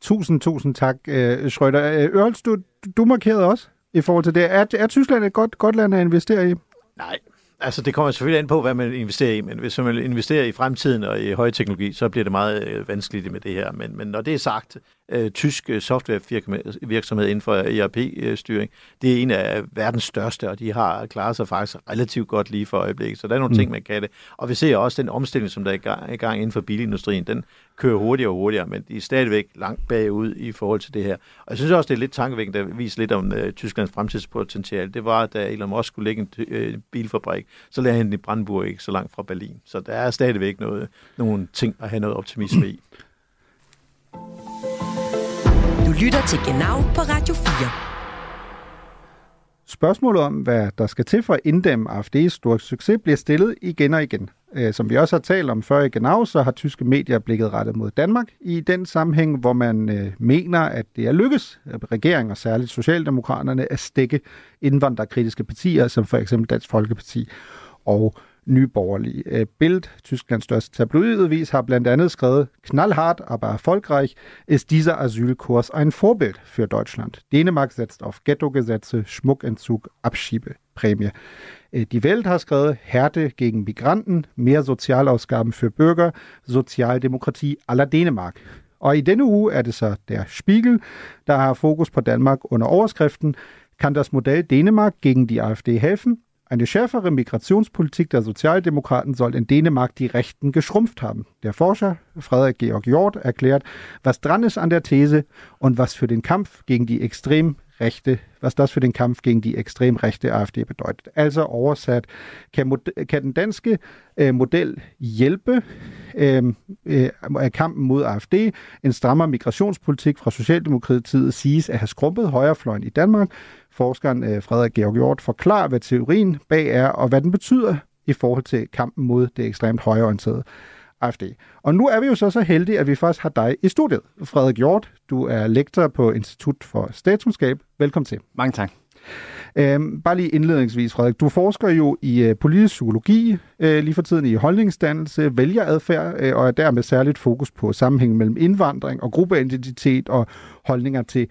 Tusind, tusind tak, øh, Schrøder. Ørls, du, du markerede også i forhold til det. Er, er Tyskland et godt, godt land at investere i? Nej, Altså, det kommer selvfølgelig an på, hvad man investerer i, men hvis man investerer i fremtiden og i højteknologi, så bliver det meget øh, vanskeligt med det her. Men, men når det er sagt, øh, tysk øh, softwarevirksomhed inden for ERP-styring, det er en af verdens største, og de har klaret sig faktisk relativt godt lige for øjeblikket. Så der er nogle mm. ting, man kan det. Og vi ser også den omstilling, som der er i gang, i gang inden for bilindustrien, den kører hurtigere og hurtigere, men de er stadigvæk langt bagud i forhold til det her. Og jeg synes også, det er lidt tankevækkende, der viser lidt om uh, Tysklands fremtidspotentiale. Det var, da Elon Musk skulle lægge en uh, bilfabrik, så lagde han den i Brandenburg, ikke så langt fra Berlin. Så der er stadigvæk noget, nogle ting at have noget optimisme i. Du lytter til Genau på Radio 4. Spørgsmålet om, hvad der skal til for at inddæmme AFD's store succes, bliver stillet igen og igen. Øh, som vi også har talt om før i Genau, så har tyske medier blikket rettet mod Danmark i den sammenhæng, hvor man øh, mener, at det er lykkes regeringen og særligt Socialdemokraterne at stikke indvandrerkritiske partier, som for eksempel Dansk Folkeparti og Nye Borgerlige. Øh, Bild, Tysklands største tabloidavis, har blandt andet skrevet knallhart, aber erfolgreich ist dieser Asylkurs ein Vorbild für Deutschland. Dänemark setzt auf Ghetto-Gesetze, Schmuckentzug, Abschiebeprämie. Øh, Die Welt har skrevet Härte gegen Migranten, mere Sozialausgaben für Bürger, Sozialdemokratie aller Dänemark. Og i denne uge er det så der Spiegel, der har fokus på Danmark under overskriften Kan das Modell Dänemark gegen die AfD helfen? Eine schärfere Migrationspolitik der Sozialdemokraten soll in Dänemark die Rechten geschrumpft haben. Der Forscher Frederik Georg Jord erklärt, was dran ist an der These und was für den Kampf gegen die extrem rechte, was das for den kamp gegen de ekstrem rechte AFD bedeutet. Altså oversat, kan, den danske øh, model hjælpe øh, øh, kampen mod AFD? En strammere migrationspolitik fra Socialdemokratiet siges at have skrumpet højrefløjen i Danmark. Forskeren øh, Frederik Georg Hjort forklarer, hvad teorien bag er, og hvad den betyder i forhold til kampen mod det ekstremt højreorienterede AFD. Og nu er vi jo så så heldige, at vi faktisk har dig i studiet. Frederik Hjort, du er lektor på Institut for Statskundskab. Velkommen til. Mange tak. Øhm, bare lige indledningsvis, Frederik. Du forsker jo i øh, politisk psykologi, øh, lige for tiden i holdningsdannelse, vælgeradfærd, øh, og er dermed særligt fokus på sammenhængen mellem indvandring og gruppeidentitet og holdninger til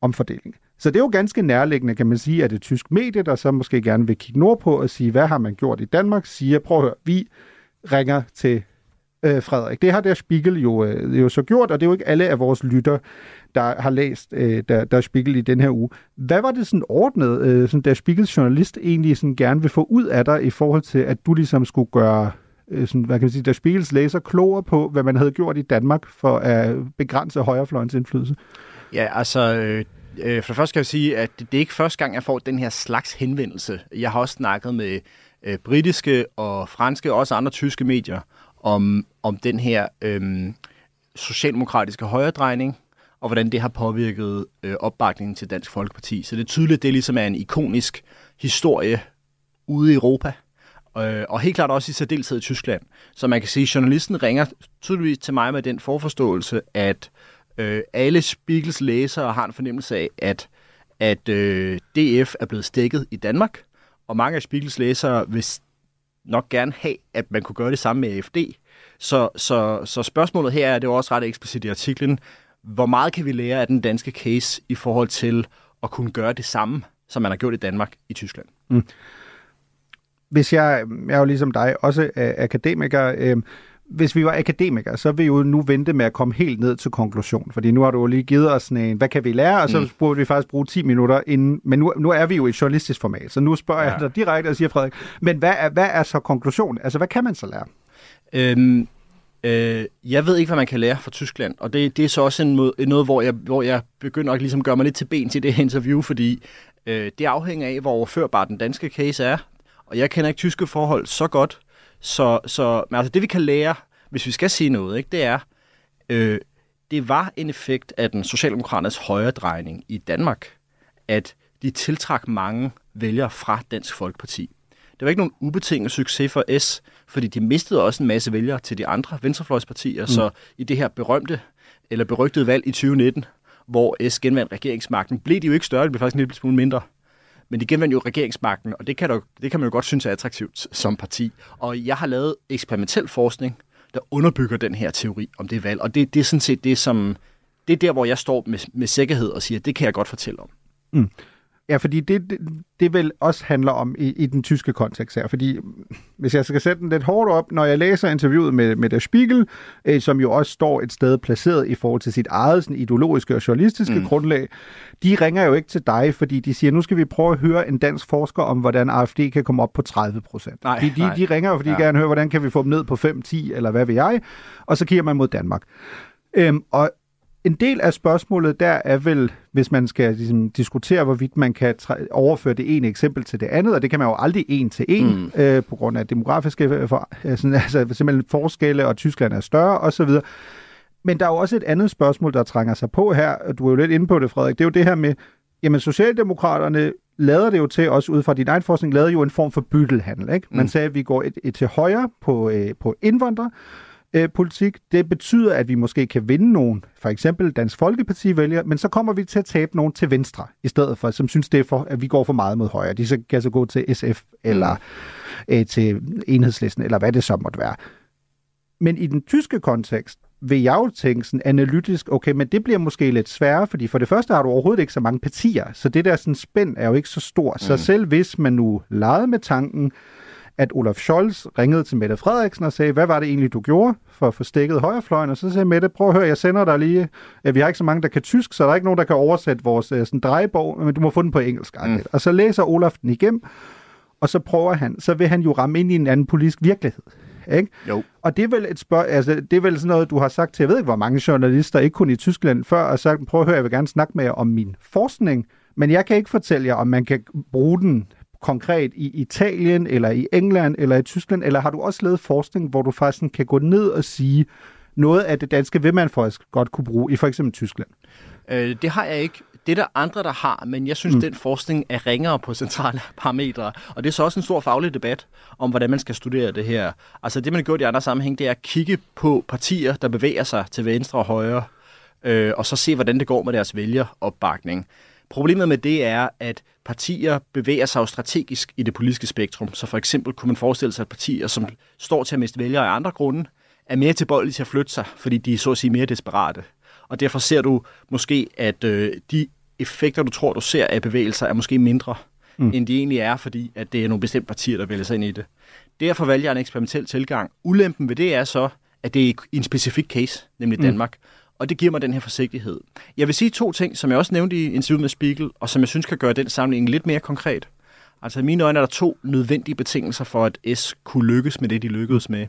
omfordeling. Så det er jo ganske nærliggende, kan man sige, at det tysk medie, der så måske gerne vil kigge nordpå og sige, hvad har man gjort i Danmark, siger, prøv at høre, vi ringer til øh, Frederik. Det har der Spiegel jo, øh, jo så gjort, og det er jo ikke alle af vores lytter, der har læst øh, der, der Spiegel i den her uge. Hvad var det sådan ordnet, øh, sådan der Spiegels journalist egentlig sådan gerne vil få ud af dig i forhold til, at du ligesom skulle gøre øh, sådan, hvad kan man sige, der Spiegels læser klogere på, hvad man havde gjort i Danmark for at begrænse højrefløjens indflydelse? Ja, altså... Øh øh, for det første kan jeg sige, at det er ikke første gang, jeg får den her slags henvendelse. Jeg har også snakket med øh, britiske og franske og også andre tyske medier om, om den her øh, socialdemokratiske højredrejning, og hvordan det har påvirket øh, opbakningen til Dansk Folkeparti. Så det er tydeligt, at det ligesom er en ikonisk historie ude i Europa, øh, og helt klart også i særdeleshed i Tyskland. Så man kan sige, at journalisten ringer tydeligvis til mig med den forforståelse, at øh, Øh, alle Spiegels læsere har en fornemmelse af, at, at øh, DF er blevet stikket i Danmark, og mange af Spiegels læsere vil nok gerne have, at man kunne gøre det samme med AFD. Så, så, så spørgsmålet her er, det er også ret eksplicit i artiklen, hvor meget kan vi lære af den danske case i forhold til at kunne gøre det samme, som man har gjort i Danmark i Tyskland? Mm. Hvis jeg, jeg er jo ligesom dig, også akademiker, øh, hvis vi var akademikere, så vil vi jo nu vente med at komme helt ned til konklusion. Fordi nu har du jo lige givet os sådan en, hvad kan vi lære? Og så mm. burde vi faktisk bruge 10 minutter inden. Men nu, nu er vi jo i et journalistisk format, så nu spørger ja. jeg dig direkte og siger, Frederik, men hvad er, hvad er så konklusionen? Altså, hvad kan man så lære? Øhm, øh, jeg ved ikke, hvad man kan lære fra Tyskland, og det, det er så også en måde, noget, hvor jeg, hvor jeg begynder at ligesom gøre mig lidt til ben til det her interview, fordi øh, det afhænger af, hvor overførbar den danske case er. Og jeg kender ikke tyske forhold så godt, så, så men altså det vi kan lære, hvis vi skal sige noget, ikke, det er, øh, det var en effekt af den socialdemokraternes højredrejning i Danmark, at de tiltrak mange vælgere fra Dansk Folkeparti. Det var ikke nogen ubetinget succes for S, fordi de mistede også en masse vælgere til de andre venstrefløjspartier, mm. så i det her berømte eller berygtede valg i 2019, hvor S genvandt regeringsmagten, blev de jo ikke større, det blev faktisk en lille smule mindre. Men de genvandt jo regeringsmagten, og det kan, du, det kan man jo godt synes er attraktivt som parti. Og jeg har lavet eksperimentel forskning, der underbygger den her teori om det valg. Og det, det er sådan set det, som... Det er der, hvor jeg står med, med sikkerhed og siger, at det kan jeg godt fortælle om. Mm. Ja, fordi det, det, det vel også handler om i, i den tyske kontekst her. Fordi hvis jeg skal sætte den lidt hårdt op, når jeg læser interviewet med, med Der Spiegel, øh, som jo også står et sted placeret i forhold til sit eget sådan, ideologiske og journalistiske mm. grundlag, de ringer jo ikke til dig, fordi de siger, nu skal vi prøve at høre en dansk forsker om, hvordan AFD kan komme op på 30 procent. De, de, de ringer jo, fordi ja. de gerne høre, hvordan kan vi få dem ned på 5-10, eller hvad vil jeg, og så kigger man mod Danmark. Øhm, og en del af spørgsmålet der er vel, hvis man skal ligesom, diskutere, hvorvidt man kan overføre det ene eksempel til det andet, og det kan man jo aldrig en til en, mm. øh, på grund af demografiske øh, for, altså, altså simpelthen forskelle, og Tyskland er større osv. Men der er jo også et andet spørgsmål, der trænger sig på her, og du er jo lidt inde på det, Frederik, det er jo det her med, jamen Socialdemokraterne lader det jo til, også ud fra din egen forskning, lavede jo en form for byttelhandel. Ikke? Man mm. sagde, at vi går et, et til højre på, øh, på indvandrere, øh, politik. Det betyder, at vi måske kan vinde nogen, for eksempel Dansk Folkeparti vælger, men så kommer vi til at tabe nogen til venstre, i stedet for, som synes det er for, at vi går for meget mod højre. De så kan så gå til SF eller mm. øh, til enhedslisten, eller hvad det så måtte være. Men i den tyske kontekst, vil jeg jo tænke sådan analytisk, okay, men det bliver måske lidt sværere, fordi for det første har du overhovedet ikke så mange partier, så det der sådan spænd er jo ikke så stort. Mm. Så selv hvis man nu legede med tanken, at Olaf Scholz ringede til Mette Frederiksen og sagde, hvad var det egentlig, du gjorde for at få stikket højrefløjen? Og så sagde Mette, prøv at høre, jeg sender dig lige, vi har ikke så mange, der kan tysk, så der er ikke nogen, der kan oversætte vores øh, sådan, drejebog, men du må få den på engelsk. Mm. Og så læser Olaf den igennem, og så prøver han, så vil han jo ramme ind i en anden politisk virkelighed. Ikke? Jo. Og det er vel et spørg, altså, det er vel sådan noget, du har sagt til, jeg ved ikke, hvor mange journalister, ikke kun i Tyskland før, og sagt, prøv at høre, jeg vil gerne snakke med jer om min forskning, men jeg kan ikke fortælle jer, om man kan bruge den konkret i Italien, eller i England, eller i Tyskland, eller har du også lavet forskning, hvor du faktisk kan gå ned og sige, noget af det danske vil man faktisk godt kunne bruge i for eksempel Tyskland? Øh, det har jeg ikke. Det er der andre, der har, men jeg synes, mm. den forskning er ringere på centrale parametre. Og det er så også en stor faglig debat om, hvordan man skal studere det her. Altså det, man har gjort i andre sammenhæng, det er at kigge på partier, der bevæger sig til venstre og højre, øh, og så se, hvordan det går med deres vælgeropbakning. Problemet med det er, at partier bevæger sig jo strategisk i det politiske spektrum. Så for eksempel kunne man forestille sig, at partier, som står til at miste vælgere af andre grunde, er mere tilbøjelige til at flytte sig, fordi de er så at sige mere desperate. Og derfor ser du måske, at øh, de effekter, du tror, du ser af bevægelser, er måske mindre, mm. end de egentlig er, fordi at det er nogle bestemte partier, der vælger sig ind i det. Derfor vælger jeg en eksperimentel tilgang. Ulempen ved det er så, at det er en specifik case, nemlig mm. Og det giver mig den her forsigtighed. Jeg vil sige to ting, som jeg også nævnte i interviewet med Spiegel, og som jeg synes kan gøre den sammenligning lidt mere konkret. Altså i mine øjne er der to nødvendige betingelser for, at S kunne lykkes med det, de lykkedes med.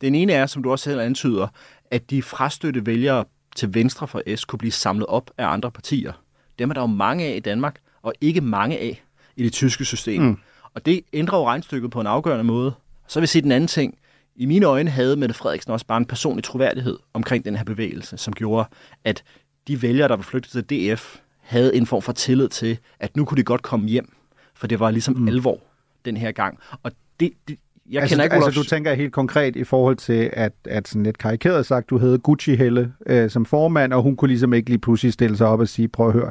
Den ene er, som du også selv antyder, at de frastøtte vælgere til venstre for S kunne blive samlet op af andre partier. Dem er der jo mange af i Danmark, og ikke mange af i det tyske system. Mm. Og det ændrer jo regnstykket på en afgørende måde. Så vil jeg sige den anden ting. I mine øjne havde Mette Frederiksen også bare en personlig troværdighed omkring den her bevægelse, som gjorde, at de vælgere, der var flygtet til DF, havde en form for tillid til, at nu kunne de godt komme hjem, for det var ligesom mm. alvor den her gang. Og det, det, jeg altså, kender ikke altså, du tænker helt konkret i forhold til, at, at sådan lidt karikeret sagt, du havde Gucci Helle øh, som formand, og hun kunne ligesom ikke lige pludselig stille sig op og sige, prøv at høre,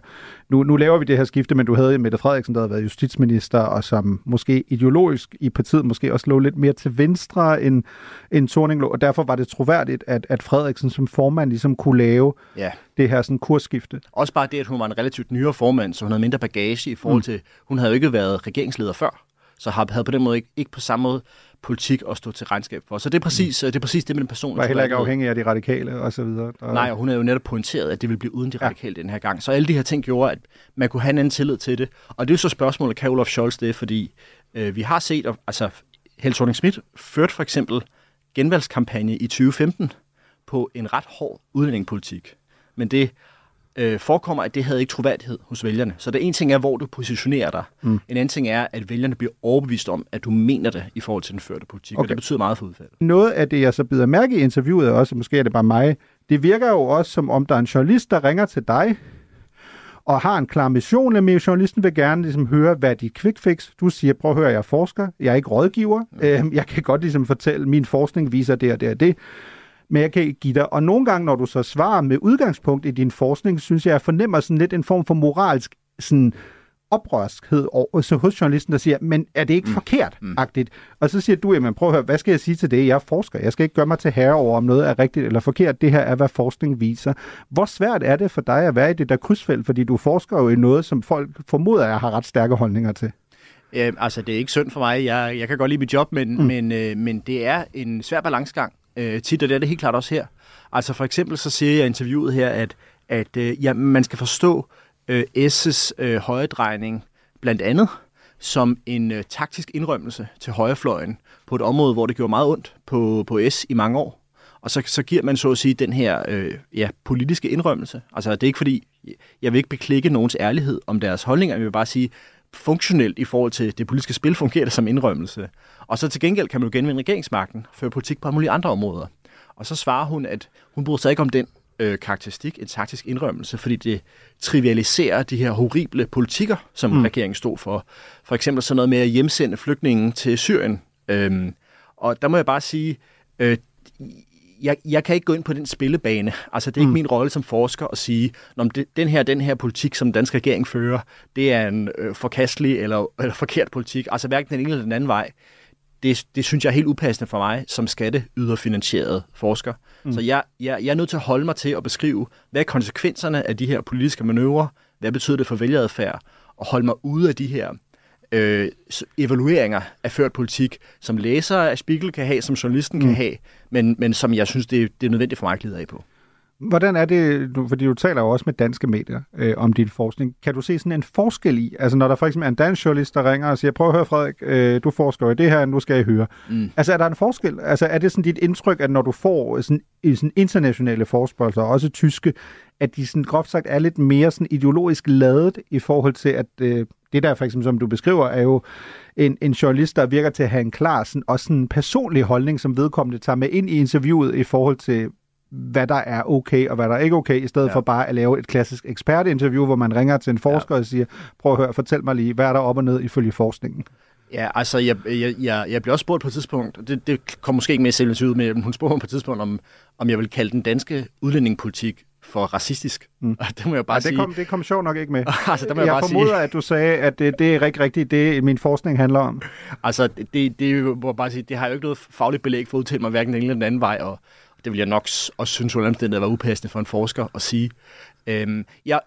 nu, nu laver vi det her skifte, men du havde Mette Frederiksen, der havde været justitsminister, og som måske ideologisk i partiet måske også lå lidt mere til venstre end, end Thorning lå, og derfor var det troværdigt, at, at Frederiksen som formand ligesom kunne lave ja. det her sådan kursskifte. Også bare det, at hun var en relativt nyere formand, så hun havde mindre bagage i forhold mm. til, hun havde jo ikke været regeringsleder før så havde på den måde ikke, ikke på samme måde politik at stå til regnskab for. Så det er præcis, mm. det, er præcis det med den person. Var heller ikke afhængig af de radikale og så videre. Og... Nej, og hun havde jo netop pointeret, at det ville blive uden de radikale ja. den her gang. Så alle de her ting gjorde, at man kunne have en anden tillid til det. Og det er jo så spørgsmålet, kan Olaf Scholz det? Fordi øh, vi har set, altså Helle thorning Schmidt førte for eksempel genvalgskampagne i 2015 på en ret hård udlændingepolitik. Men det øh, forekommer, at det havde ikke troværdighed hos vælgerne. Så der en ting er, hvor du positionerer dig. Mm. En anden ting er, at vælgerne bliver overbevist om, at du mener det i forhold til den førte politik, okay. og det betyder meget for udfaldet. Noget af det, jeg så bider mærke i interviewet, også måske er det bare mig, det virker jo også som om, der er en journalist, der ringer til dig, og har en klar mission, men journalisten vil gerne ligesom høre, hvad dit quick fix? Du siger, prøv at høre, jeg er forsker, jeg er ikke rådgiver, mm. øh, jeg kan godt ligesom fortælle, min forskning viser det og det og det men jeg kan give dig. Og nogle gange, når du så svarer med udgangspunkt i din forskning, synes jeg, jeg fornemmer sådan lidt en form for moralsk sådan, oprørskhed over, så hos journalisten, der siger, men er det ikke mm. forkert? Mm. -agtigt? Og så siger du, jamen prøv at høre, hvad skal jeg sige til det? Jeg er forsker. Jeg skal ikke gøre mig til herre over, om noget er rigtigt eller forkert. Det her er, hvad forskning viser. Hvor svært er det for dig at være i det der krydsfelt? Fordi du forsker jo i noget, som folk formoder, jeg har ret stærke holdninger til. Ja, altså, det er ikke synd for mig. Jeg, jeg kan godt lide mit job, men, mm. men, øh, men det er en svær balancegang øh, tit, og det er det helt klart også her. Altså for eksempel så siger jeg i interviewet her, at, at øh, ja, man skal forstå øh, S's øh, højdrejning blandt andet som en øh, taktisk indrømmelse til højrefløjen på et område, hvor det gjorde meget ondt på, på S i mange år. Og så, så giver man så at sige den her øh, ja, politiske indrømmelse. Altså det er ikke fordi, jeg vil ikke beklikke nogens ærlighed om deres holdninger, jeg vil bare sige, funktionelt i forhold til det politiske spil fungerer det som indrømmelse. Og så til gengæld kan man jo genvinde regeringsmagten, føre politik på mulige andre områder. Og så svarer hun, at hun bryder sig ikke om den øh, karakteristik, en taktisk indrømmelse, fordi det trivialiserer de her horrible politikker, som mm. regeringen stod for. For eksempel sådan noget med at hjemsende flygtningen til Syrien. Øhm, og der må jeg bare sige, øh, jeg, jeg kan ikke gå ind på den spillebane. Altså, det er ikke mm. min rolle som forsker at sige, om det, den her den her politik, som den danske regering fører, det er en øh, forkastelig eller, eller forkert politik. Altså, hverken den ene eller den anden vej. Det, det synes jeg er helt upassende for mig som skatteyderfinansieret forsker. Mm. Så jeg, jeg, jeg er nødt til at holde mig til at beskrive, hvad er konsekvenserne af de her politiske manøvrer, hvad betyder det for vælgeradfærd, og holde mig ude af de her øh, evalueringer af ført politik, som læser af Spiegel kan have, som journalisten mm. kan have, men, men som jeg synes, det, det er nødvendigt for mig at glide af på. Hvordan er det, fordi du taler jo også med danske medier øh, om din forskning. Kan du se sådan en forskel i, altså når der for eksempel er en dansk journalist, der ringer og siger, prøv at høre Frederik, øh, du forsker i det her, nu skal jeg høre. Mm. Altså er der en forskel? Altså er det sådan dit indtryk, at når du får sådan, sådan internationale forspørgelser, også tyske, at de sådan groft sagt er lidt mere sådan ideologisk ladet i forhold til, at øh, det der for eksempel, som du beskriver, er jo en, en journalist, der virker til at have en klar sådan, også sådan personlig holdning, som vedkommende tager med ind i interviewet i forhold til, hvad der er okay og hvad der er ikke okay, i stedet ja. for bare at lave et klassisk ekspertinterview, hvor man ringer til en forsker ja. og siger, prøv at høre, fortæl mig lige, hvad er der op og ned ifølge forskningen? Ja, altså, jeg, jeg, jeg, jeg blev også spurgt på et tidspunkt, og det, det kom måske ikke med selv ud med, men hun spurgte mig på et tidspunkt, om, om jeg vil kalde den danske udlændingepolitik for racistisk. Mm. Og det må jeg bare ja, det. Kom, det kom sjovt nok ikke med. altså, der må jeg, jeg bare formoder, sige. at du sagde, at det, det er rigtig rigtigt, det min forskning handler om. Altså, det, det, må jeg bare sige, det har jo ikke noget fagligt belæg for at udtale mig hverken den ene eller den anden vej, og det vil jeg nok også synes, at det var upassende for en forsker at sige. Øhm, jeg,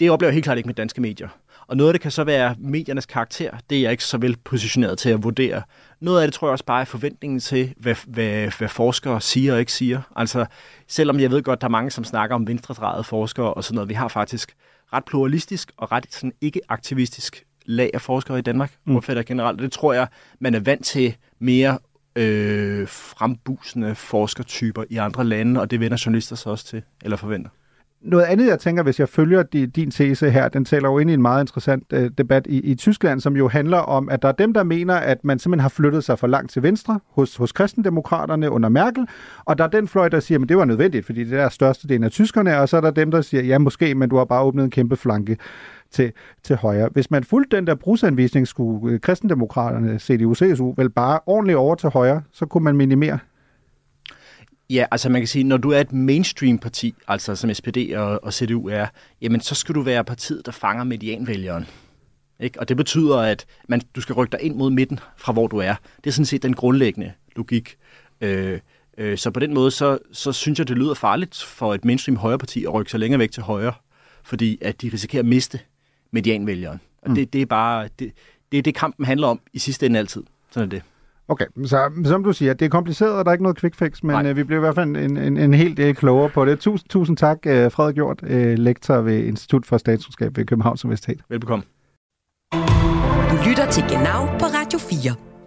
det oplever jeg helt klart ikke med danske medier. Og noget af det kan så være mediernes karakter. Det er jeg ikke så vel positioneret til at vurdere. Noget af det tror jeg også bare er forventningen til, hvad, hvad, hvad forskere siger og ikke siger. Altså, selvom jeg ved godt, der er mange, som snakker om venstredrejede forskere og sådan noget, vi har faktisk ret pluralistisk og ret sådan ikke-aktivistisk lag af forskere i Danmark, mm. generelt. Det tror jeg, man er vant til mere øh, frembusende forskertyper i andre lande, og det vender journalister så også til, eller forventer. Noget andet, jeg tænker, hvis jeg følger din tese her, den taler jo ind i en meget interessant øh, debat i, i Tyskland, som jo handler om, at der er dem, der mener, at man simpelthen har flyttet sig for langt til venstre hos, hos kristendemokraterne under Merkel, og der er den fløj, der siger, at det var nødvendigt, fordi det er største del af tyskerne, og så er der dem, der siger, ja måske, men du har bare åbnet en kæmpe flanke til, til højre. Hvis man fulgte den der brugsanvisning, skulle øh, kristendemokraterne, CDU-CSU, vel bare ordentligt over til højre, så kunne man minimere Ja, altså man kan sige, når du er et mainstream-parti, altså som SPD og, og CDU er, jamen så skal du være partiet, der fanger medianvælgeren. Ikke? Og det betyder, at man, du skal rykke dig ind mod midten fra hvor du er. Det er sådan set den grundlæggende logik. Øh, øh, så på den måde, så, så synes jeg, det lyder farligt for et mainstream højreparti at rykke sig længere væk til højre, fordi at de risikerer at miste medianvælgeren. Og mm. det, det er bare, det, det er det, kampen handler om i sidste ende altid. Sådan er det. Okay, så som du siger, det er kompliceret, og der er ikke noget quick fix, men øh, vi bliver i hvert fald en, en, en helt del klogere på det. Tusind, tusind tak, øh, Frederik Hjort, øh, lektor ved Institut for Statskundskab ved Københavns Universitet. Velbekomme. Du lytter til Genau på Radio 4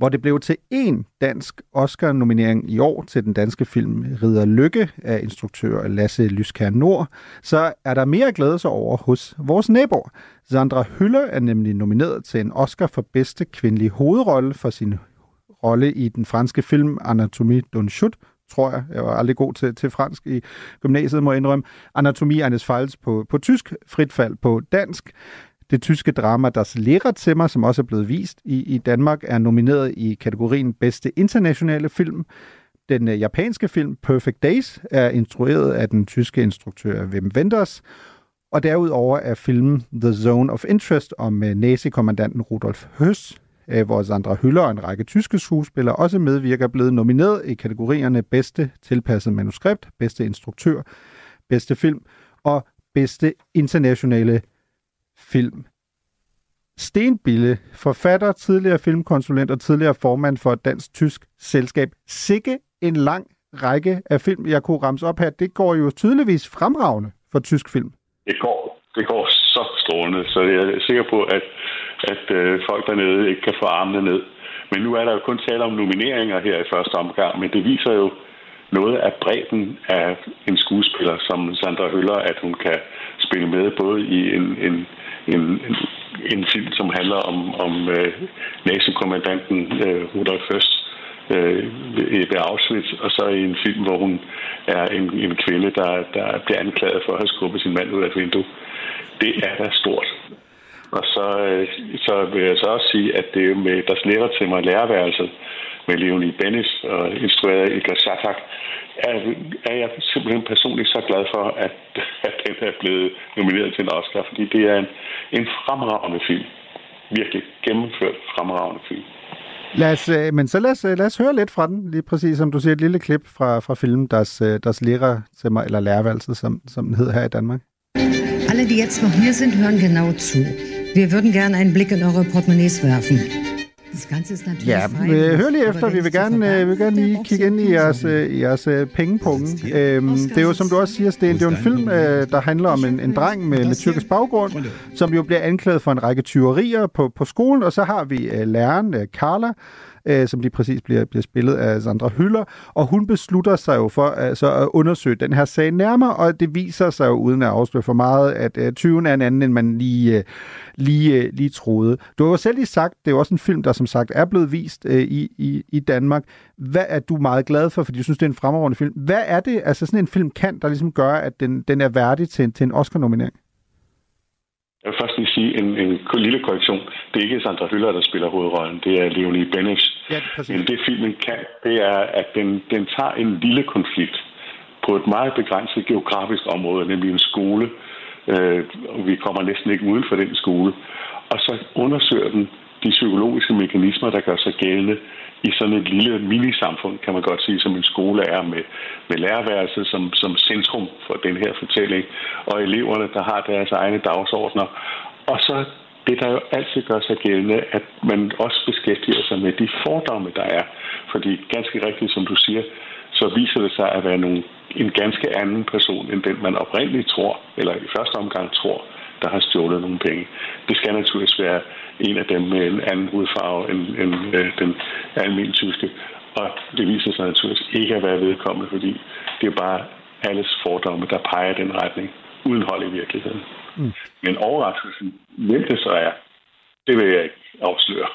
hvor det blev til en dansk Oscar-nominering i år til den danske film Ridder Lykke af instruktør Lasse Lyskær Nord, så er der mere at glæde sig over hos vores naboer. Sandra Hyller er nemlig nomineret til en Oscar for bedste kvindelige hovedrolle for sin rolle i den franske film Anatomie d'un Chut, tror jeg. Jeg var aldrig god til, til fransk i gymnasiet, må jeg indrømme. Anatomie eines Falls på, på tysk, frit fald på dansk. Det tyske drama Das Lehrerzimmer, som også er blevet vist i, i Danmark, er nomineret i kategorien bedste internationale film. Den øh, japanske film Perfect Days er instrueret af den tyske instruktør Wim Wenders. Og derudover er filmen The Zone of Interest om øh, uh, nazikommandanten Rudolf Høss, øh, hvor Sandra Hyller og en række tyske skuespillere også medvirker, blevet nomineret i kategorierne bedste tilpasset manuskript, bedste instruktør, bedste film og bedste internationale film. Stenbille, forfatter, tidligere filmkonsulent og tidligere formand for et dansk-tysk selskab. Sikke en lang række af film, jeg kunne ramse op her. Det går jo tydeligvis fremragende for tysk film. Det går, det går så strålende, så jeg er sikker på, at, at øh, folk dernede ikke kan få armene ned. Men nu er der jo kun tale om nomineringer her i første omgang, men det viser jo noget af bredden af en skuespiller som Sandra Høller, at hun kan spille med både i en, en en, en, en film, som handler om, om øh, nazikommandanten øh, Rudolf Høst øh, ved Auschwitz, og så i en film, hvor hun er en, en kvinde, der, der bliver anklaget for at have skubbet sin mand ud af et vindue. Det er da stort. Og så, øh, så vil jeg så også sige, at det er med Der slætter til mig læreværelset, med Leonie Bennis og instrueret af Igor Shatak, er, er jeg simpelthen personligt så glad for, at, at den er blevet nomineret til en Oscar, fordi det er en, en fremragende film. Virkelig gennemført fremragende film. Lad os, øh, men så lad os, øh, lad os høre lidt fra den, lige præcis som du siger, et lille klip fra, fra filmen Das, øh, das Lehrer eller Lærerværelset, som, som den hedder her i Danmark. Alle, die jetzt noch hier sind, hören genau zu. Wir würden gerne einen Blick in eure Portemonnaies werfen. Ja, øh, hør lige efter. Vi vil gerne, øh, vil gerne lige kigge ind i jeres, øh, jeres øh, pengepunkt. Øhm, det er jo, som du også siger, Sten, det er jo en film, øh, der handler om en, en dreng med, med tyrkisk baggrund, som jo bliver anklaget for en række tyverier på, på skolen, og så har vi øh, læreren, øh, Carla, øh, som lige præcis bliver, bliver spillet af Sandra Hyller, og hun beslutter sig jo for altså, at undersøge den her sag nærmere, og det viser sig jo, uden at afsløre for meget, at øh, tyven er en anden, end man lige, øh, lige, øh, lige troede. Du har jo selv lige sagt, det er jo også en film, der som sagt er blevet vist øh, i, i, i Danmark. Hvad er du meget glad for, fordi du synes, det er en fremragende film? Hvad er det, altså sådan en film kan, der ligesom gør, at den, den er værdig til, til en Oscar-nominering? Jeg vil først lige sige en, en lille korrektion. Det er ikke Sandra Hyller, der spiller hovedrollen. Det er Leonie Bennett. Ja, præcis. Men det filmen kan, det er, at den, den tager en lille konflikt på et meget begrænset geografisk område, nemlig en skole. Øh, vi kommer næsten ikke uden for den skole. Og så undersøger den de psykologiske mekanismer, der gør sig gældende i sådan et lille minisamfund, kan man godt sige, som en skole er med, med lærerværelset som, som centrum for den her fortælling, og eleverne, der har deres egne dagsordner. Og så det, der jo altid gør sig gældende, at man også beskæftiger sig med de fordomme, der er. Fordi ganske rigtigt, som du siger, så viser det sig at være nogle, en ganske anden person, end den man oprindeligt tror, eller i første omgang tror, der har stjålet nogle penge. Det skal naturligvis være en af dem med en anden hudfarve end, end øh, den almindelige tyske. Og det viser sig naturligvis ikke at være vedkommende, fordi det er bare alles fordomme, der peger den retning, uden hold i virkeligheden. Mm. Men overraskelsen, hvem det så er, det vil jeg ikke afsløre.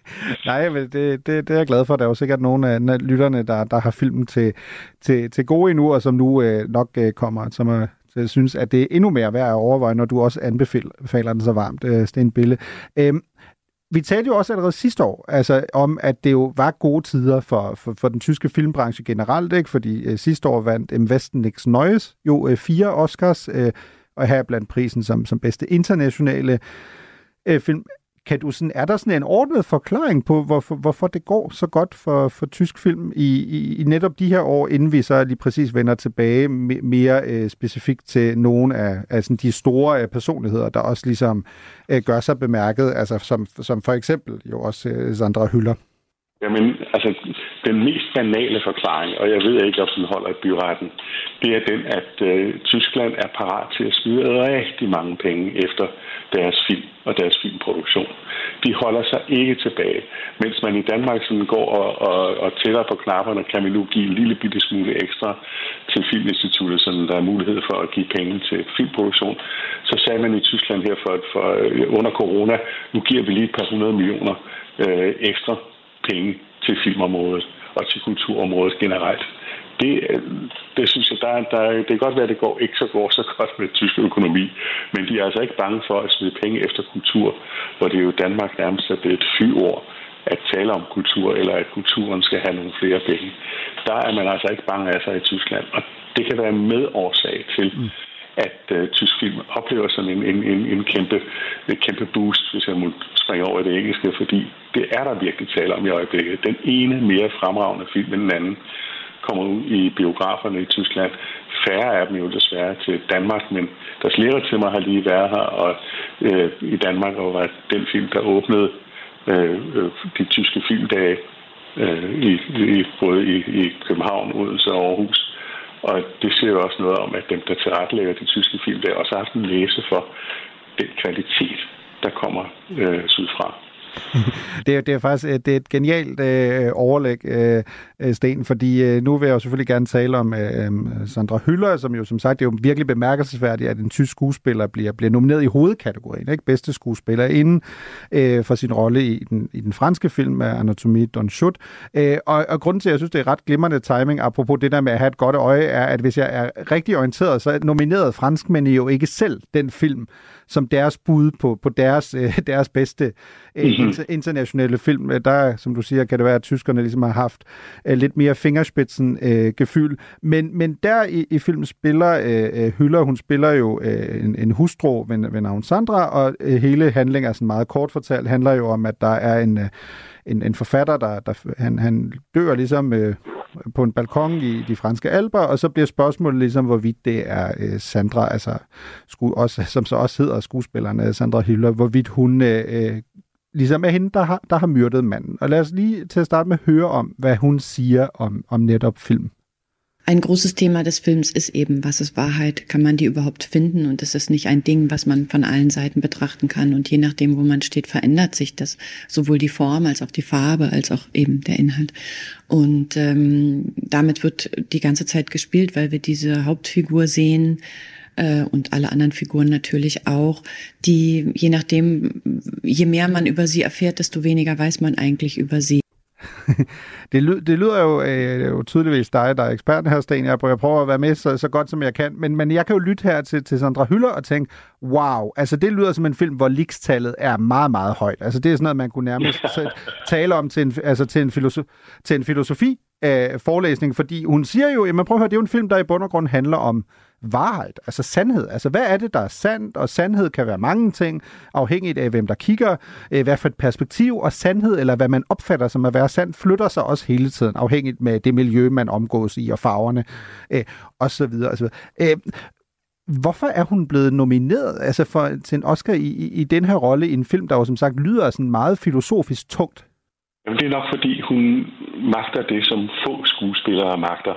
Nej, men det, det, det er jeg glad for. Der er jo sikkert nogle af lytterne, der, der har filmen til, til, til gode endnu, og som nu øh, nok øh, kommer, som er, så jeg synes, at det er endnu mere værd at overveje, når du også anbefaler den så varmt, øh, Sten Bille. Øhm, vi talte jo også allerede sidste år altså, om, at det jo var gode tider for, for, for den tyske filmbranche generelt, ikke? fordi øh, sidste år vandt M. Westen Nix Neues jo øh, fire Oscars, øh, og her blandt prisen som, som bedste internationale øh, film. Kan du sådan, er der sådan en ordnet forklaring på, hvorfor, hvorfor det går så godt for, for tysk film i, i, i netop de her år, inden vi så lige præcis vender tilbage mere øh, specifikt til nogle af, af sådan de store øh, personligheder, der også ligesom øh, gør sig bemærket, altså som, som for eksempel jo også øh, Sandra Hyller? Jamen, altså, den mest banale forklaring, og jeg ved ikke, om den holder i byretten, det er den, at øh, Tyskland er parat til at smide rigtig mange penge efter deres film og deres filmproduktion. De holder sig ikke tilbage. Mens man i Danmark sådan går og, og, og tæller på knapperne, kan vi nu give en lille bitte smule ekstra til Filminstituttet, så der er mulighed for at give penge til filmproduktion. Så sagde man i Tyskland her for, for øh, under corona, nu giver vi lige et par hundrede millioner øh, ekstra penge til filmområdet og til kulturområdet generelt. Det, det synes jeg, der, der, det kan godt være, at det går, ikke så går så godt med tysk økonomi, men de er altså ikke bange for at smide penge efter kultur, hvor det er jo Danmark nærmest er et fyord at tale om kultur, eller at kulturen skal have nogle flere penge. Der er man altså ikke bange af sig i Tyskland, og det kan være medårsag til, mm øh, tysk film oplever sådan en, en, en, en kæmpe, en kæmpe boost, hvis jeg må springe over i det engelske, fordi det er der virkelig tale om i øjeblikket. Den ene mere fremragende film end den anden kommer ud i biograferne i Tyskland. Færre af dem jo desværre til Danmark, men der slærer til mig har lige været her, og øh, i Danmark og var den film, der åbnede øh, øh de tyske filmdage øh, i, i, både i, i København, Odense og Aarhus. Og det siger jo også noget om, at dem, der tilrettelægger de tyske film, der også har haft en læse for den kvalitet, der kommer øh, sydfra. det, er, det er faktisk øh, det er et genialt øh, overlæg, øh, øh, Sten, fordi øh, nu vil jeg jo selvfølgelig gerne tale om øh, øh Sandra Hyller, som jo som sagt det er jo virkelig bemærkelsesværdigt, at en tysk skuespiller bliver, bliver nomineret i hovedkategorien, ikke? bedste skuespiller inden øh, for sin rolle i den, i den franske film af Anatomie Don Schutt. Øh, og, og grunden til, at jeg synes, det er ret glimrende timing, apropos det der med at have et godt øje, er, at hvis jeg er rigtig orienteret, så nominerede franskmændene jo ikke selv den film, som deres bud på, på deres, øh, deres bedste øh, mm-hmm. internationale film. Der, som du siger, kan det være, at tyskerne ligesom har haft øh, lidt mere fingerspidsen øh, gefyld. Men, men der i, i filmen spiller øh, Hyller, hun spiller jo øh, en, en hustru ved, ved navn Sandra, og øh, hele handlingen er sådan meget kort fortalt, handler jo om, at der er en, øh, en, en forfatter, der, der han, han dør ligesom... Øh, på en balkon i de franske alber, og så bliver spørgsmålet ligesom, hvorvidt det er øh, Sandra, altså, sku, også, som så også hedder skuespilleren øh, Sandra Hiller, hvorvidt hun øh, øh ligesom er hende, der har, der har myrdet manden. Og lad os lige til at starte med høre om, hvad hun siger om, om netop film. Ein großes Thema des Films ist eben, was ist Wahrheit? Kann man die überhaupt finden? Und es ist nicht ein Ding, was man von allen Seiten betrachten kann. Und je nachdem, wo man steht, verändert sich das. Sowohl die Form als auch die Farbe, als auch eben der Inhalt. Und ähm, damit wird die ganze Zeit gespielt, weil wir diese Hauptfigur sehen, äh, und alle anderen Figuren natürlich auch, die je nachdem, je mehr man über sie erfährt, desto weniger weiß man eigentlich über sie. det, ly, det lyder jo, øh, jo tydeligvis dig, der er eksperten her, Sten. Jeg prøver at være med så, så godt, som jeg kan. Men, men jeg kan jo lytte her til, til Sandra Hyller og tænke, wow, altså det lyder som en film, hvor likstallet er meget, meget højt. Altså det er sådan noget, man kunne nærmest tale om til en, altså til en, filosofi, til en filosofi øh, forelæsning, fordi hun siger jo, jamen prøv at høre, det er jo en film, der i bund og grund handler om varhed, altså sandhed. Altså, hvad er det, der er sandt? Og sandhed kan være mange ting, afhængigt af, hvem der kigger, øh, hvad for et perspektiv, og sandhed, eller hvad man opfatter som at være sandt, flytter sig også hele tiden, afhængigt med det miljø, man omgås i, og farverne, øh, og så videre, og så videre. Øh, Hvorfor er hun blevet nomineret altså for, til en Oscar i, i, i den her rolle i en film, der jo som sagt lyder sådan meget filosofisk tungt? Jamen, det er nok, fordi hun magter det, som få skuespillere magter.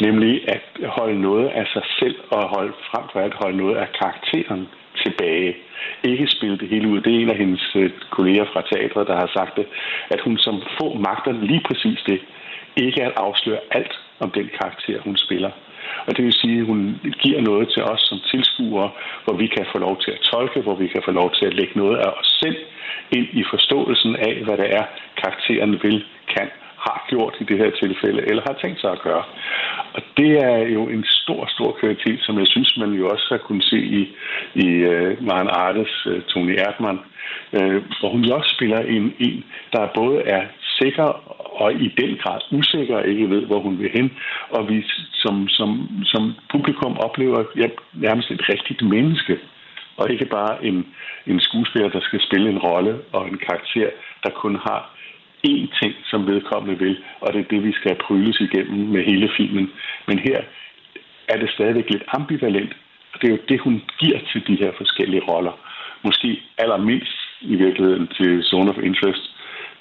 Nemlig at holde noget af sig selv og holde, frem for alt holde noget af karakteren tilbage. Ikke spille det hele ud. Det er en af hendes øh, kolleger fra teatret, der har sagt det, at hun som få magter lige præcis det. Ikke at afsløre alt om den karakter, hun spiller. Og det vil sige, at hun giver noget til os som tilskuere, hvor vi kan få lov til at tolke, hvor vi kan få lov til at lægge noget af os selv ind i forståelsen af, hvad det er, karakteren vil, kan, har gjort i det her tilfælde, eller har tænkt sig at gøre. Og det er jo en stor, stor kvalitet, som jeg synes, man jo også har kunnet se i, i uh, Maren Artes uh, øh, Tony Erdmann, uh, hvor hun jo også spiller en, en, der både er sikker og i den grad usikker, ikke ved, hvor hun vil hen, og vi som, som, som publikum oplever ja, nærmest et rigtigt menneske, og ikke bare en, en skuespiller, der skal spille en rolle og en karakter, der kun har én ting, som vedkommende vil, og det er det, vi skal pryles igennem med hele filmen. Men her er det stadigvæk lidt ambivalent, og det er jo det, hun giver til de her forskellige roller. Måske allermindst i virkeligheden til Zone of Interest,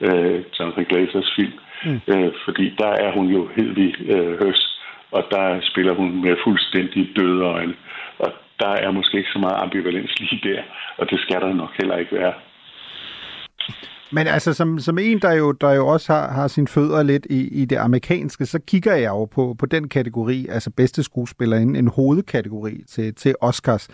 øh, Jonathan Glazers film, mm. øh, fordi der er hun jo helt i øh, høst, og der spiller hun med fuldstændig døde øjne. Og der er måske ikke så meget ambivalens lige der, og det skal der nok heller ikke være. Men altså, som, som en, der jo, der jo også har, har sine fødder lidt i, i det amerikanske, så kigger jeg jo på, på den kategori, altså bedste skuespiller, en, en hovedkategori til, til Oscars.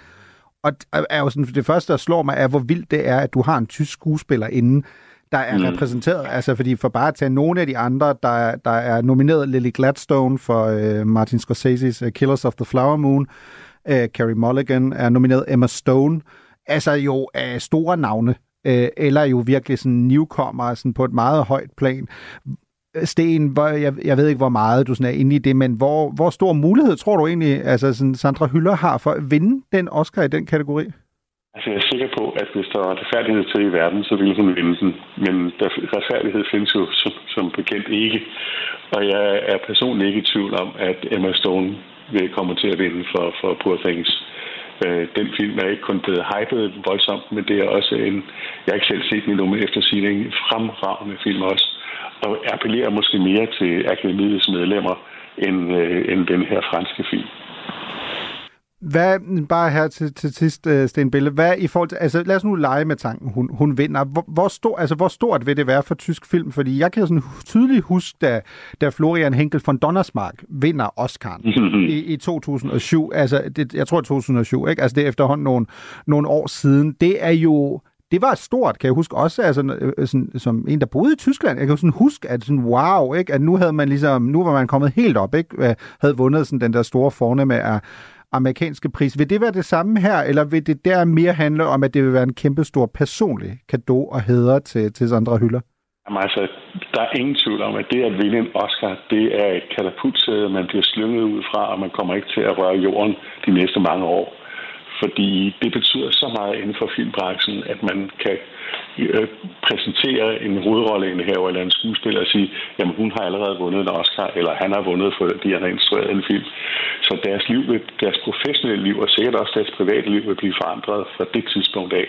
Og er jo sådan, det første, der slår mig, er, hvor vildt det er, at du har en tysk skuespiller inden, der er mm. repræsenteret. Altså, fordi for bare at tage nogle af de andre, der, der er nomineret Lily Gladstone for uh, Martin Scorsese's uh, Killers of the Flower Moon, uh, Carrie Mulligan er nomineret Emma Stone, altså jo uh, store navne øh, eller jo virkelig sådan newcomer sådan på et meget højt plan. Sten, hvor, jeg, jeg ved ikke, hvor meget du sådan er inde i det, men hvor, hvor stor mulighed tror du egentlig, altså sådan Sandra Hyller har for at vinde den Oscar i den kategori? Altså, jeg er sikker på, at hvis der var retfærdighed til i verden, så ville hun vinde den. Men der, retfærdighed findes jo som, som bekendt ikke. Og jeg er personligt ikke i tvivl om, at Emma Stone vil komme til at vinde for, for Poor Things. Øh, den film er ikke kun blevet hypet voldsomt, men det er også en, jeg har ikke selv set den endnu, men efter sin en fremragende film også, og appellerer måske mere til akademiets medlemmer end, øh, end den her franske film. Hvad, bare her til, til sidst, øh, Sten Bille, hvad i forhold til, altså lad os nu lege med tanken, hun, hun vinder. Hvor, hvor, stor, altså, hvor stort vil det være for tysk film? Fordi jeg kan sådan tydeligt huske, da, da Florian Henkel von Donnersmark vinder Oscar i, i 2007. Altså, det, jeg tror 2007, ikke? Altså det er efterhånden nogle, nogle år siden. Det er jo, det var stort, kan jeg huske også, altså, øh, sådan, som en, der boede i Tyskland. Jeg kan sådan huske, at sådan, wow, ikke? at nu havde man ligesom, nu var man kommet helt op, ikke? havde vundet sådan den der store fornemme af amerikanske pris. Vil det være det samme her, eller vil det der mere handle om, at det vil være en kæmpe stor personlig gave og hæder til, til Sandra Hyller? Jamen altså, der er ingen tvivl om, at det at vinde en Oscar, det er et katapultsæde, man bliver slynget ud fra, og man kommer ikke til at røre jorden de næste mange år. Fordi det betyder så meget inden for filmbranchen, at man kan øh, præsentere en hovedrolleindehaver eller en skuespiller og sige, jamen hun har allerede vundet en Oscar, eller han har vundet, fordi han har instrueret en film. Så deres liv, deres professionelle liv, og sikkert også deres private liv, vil blive forandret fra det tidspunkt af.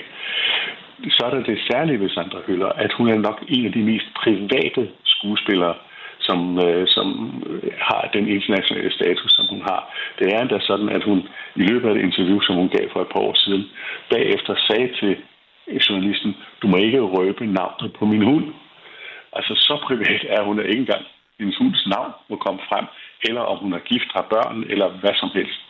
så er der det særlige ved Sandra Hüller, at hun er nok en af de mest private skuespillere, som, øh, som øh, har den internationale status, som hun har. Det er endda sådan, at hun i løbet af et interview, som hun gav for et par år siden, bagefter sagde til journalisten, du må ikke røbe navnet på min hund. Altså så privat er hun ikke engang. Hendes hunds navn må komme frem, eller om hun er gift, har børn, eller hvad som helst.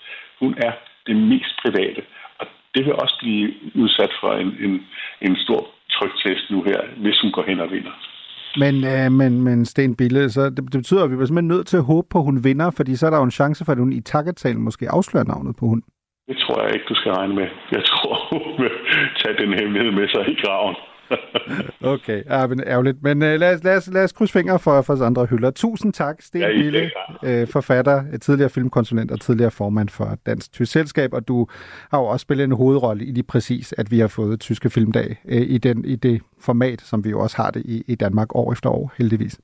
Hun er det mest private, og det vil også blive udsat for en, en, en stor trygtest nu her, hvis hun går hen og vinder. Men, øh, men, men Sten Bille, så det, det betyder, at vi er simpelthen nødt til at håbe på, at hun vinder, fordi så er der jo en chance for, at hun i takketalen måske afslører navnet på hun. Det tror jeg ikke, du skal regne med. Jeg tror, hun vil tage den hemmelighed med sig i graven. okay, ja, men ærgerligt. Men uh, lad, os, lad, os, lad os krydse fingre for, for andre hylder. Tusind tak, Sten ja, Bille, uh, forfatter, tidligere filmkonsulent og tidligere formand for Dansk Tysk Selskab, og du har jo også spillet en hovedrolle i lige præcis, at vi har fået Tyske Filmdag uh, i, den, i det format, som vi jo også har det i, i Danmark år efter år, heldigvis.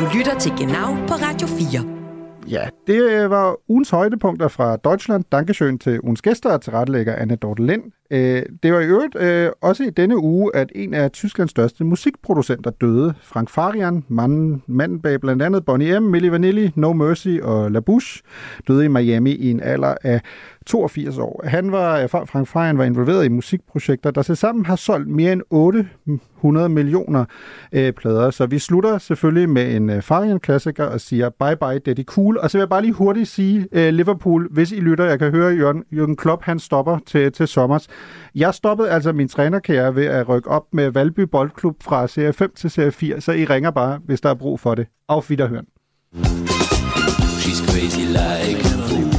Du lytter til Genau på Radio 4. Ja, det var ugens højdepunkter fra Deutschland. Dankeschön til ugens gæster og tilrettelægger Anne Dorte Lind. Øh, det var i øvrigt øh, også i denne uge, at en af Tysklands største musikproducenter døde. Frank Farian, manden, manden bag blandt andet Bonnie M., Milli Vanilli, No Mercy og La Bouche, døde i Miami i en alder af 82 år. Han var, Frank Farian var involveret i musikprojekter, der sammen har solgt mere end 800 millioner øh, plader. Så vi slutter selvfølgelig med en øh, Farian-klassiker og siger bye bye, det er cool. Og så vil jeg bare lige hurtigt sige, øh, Liverpool, hvis I lytter, jeg kan høre Jørgen, Jørgen Klopp, han stopper til, til sommer jeg stoppede altså min trænerkarriere ved at rykke op med Valby Boldklub fra serie 5 til serie 4, så I ringer bare, hvis der er brug for det. Auf Wiederhören. She's crazy like a fool.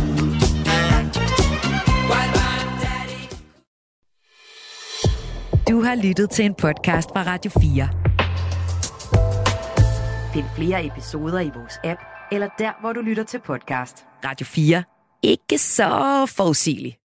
Du har lyttet til en podcast fra Radio 4. Find flere episoder i vores app, eller der, hvor du lytter til podcast. Radio 4. Ikke så forudsigeligt.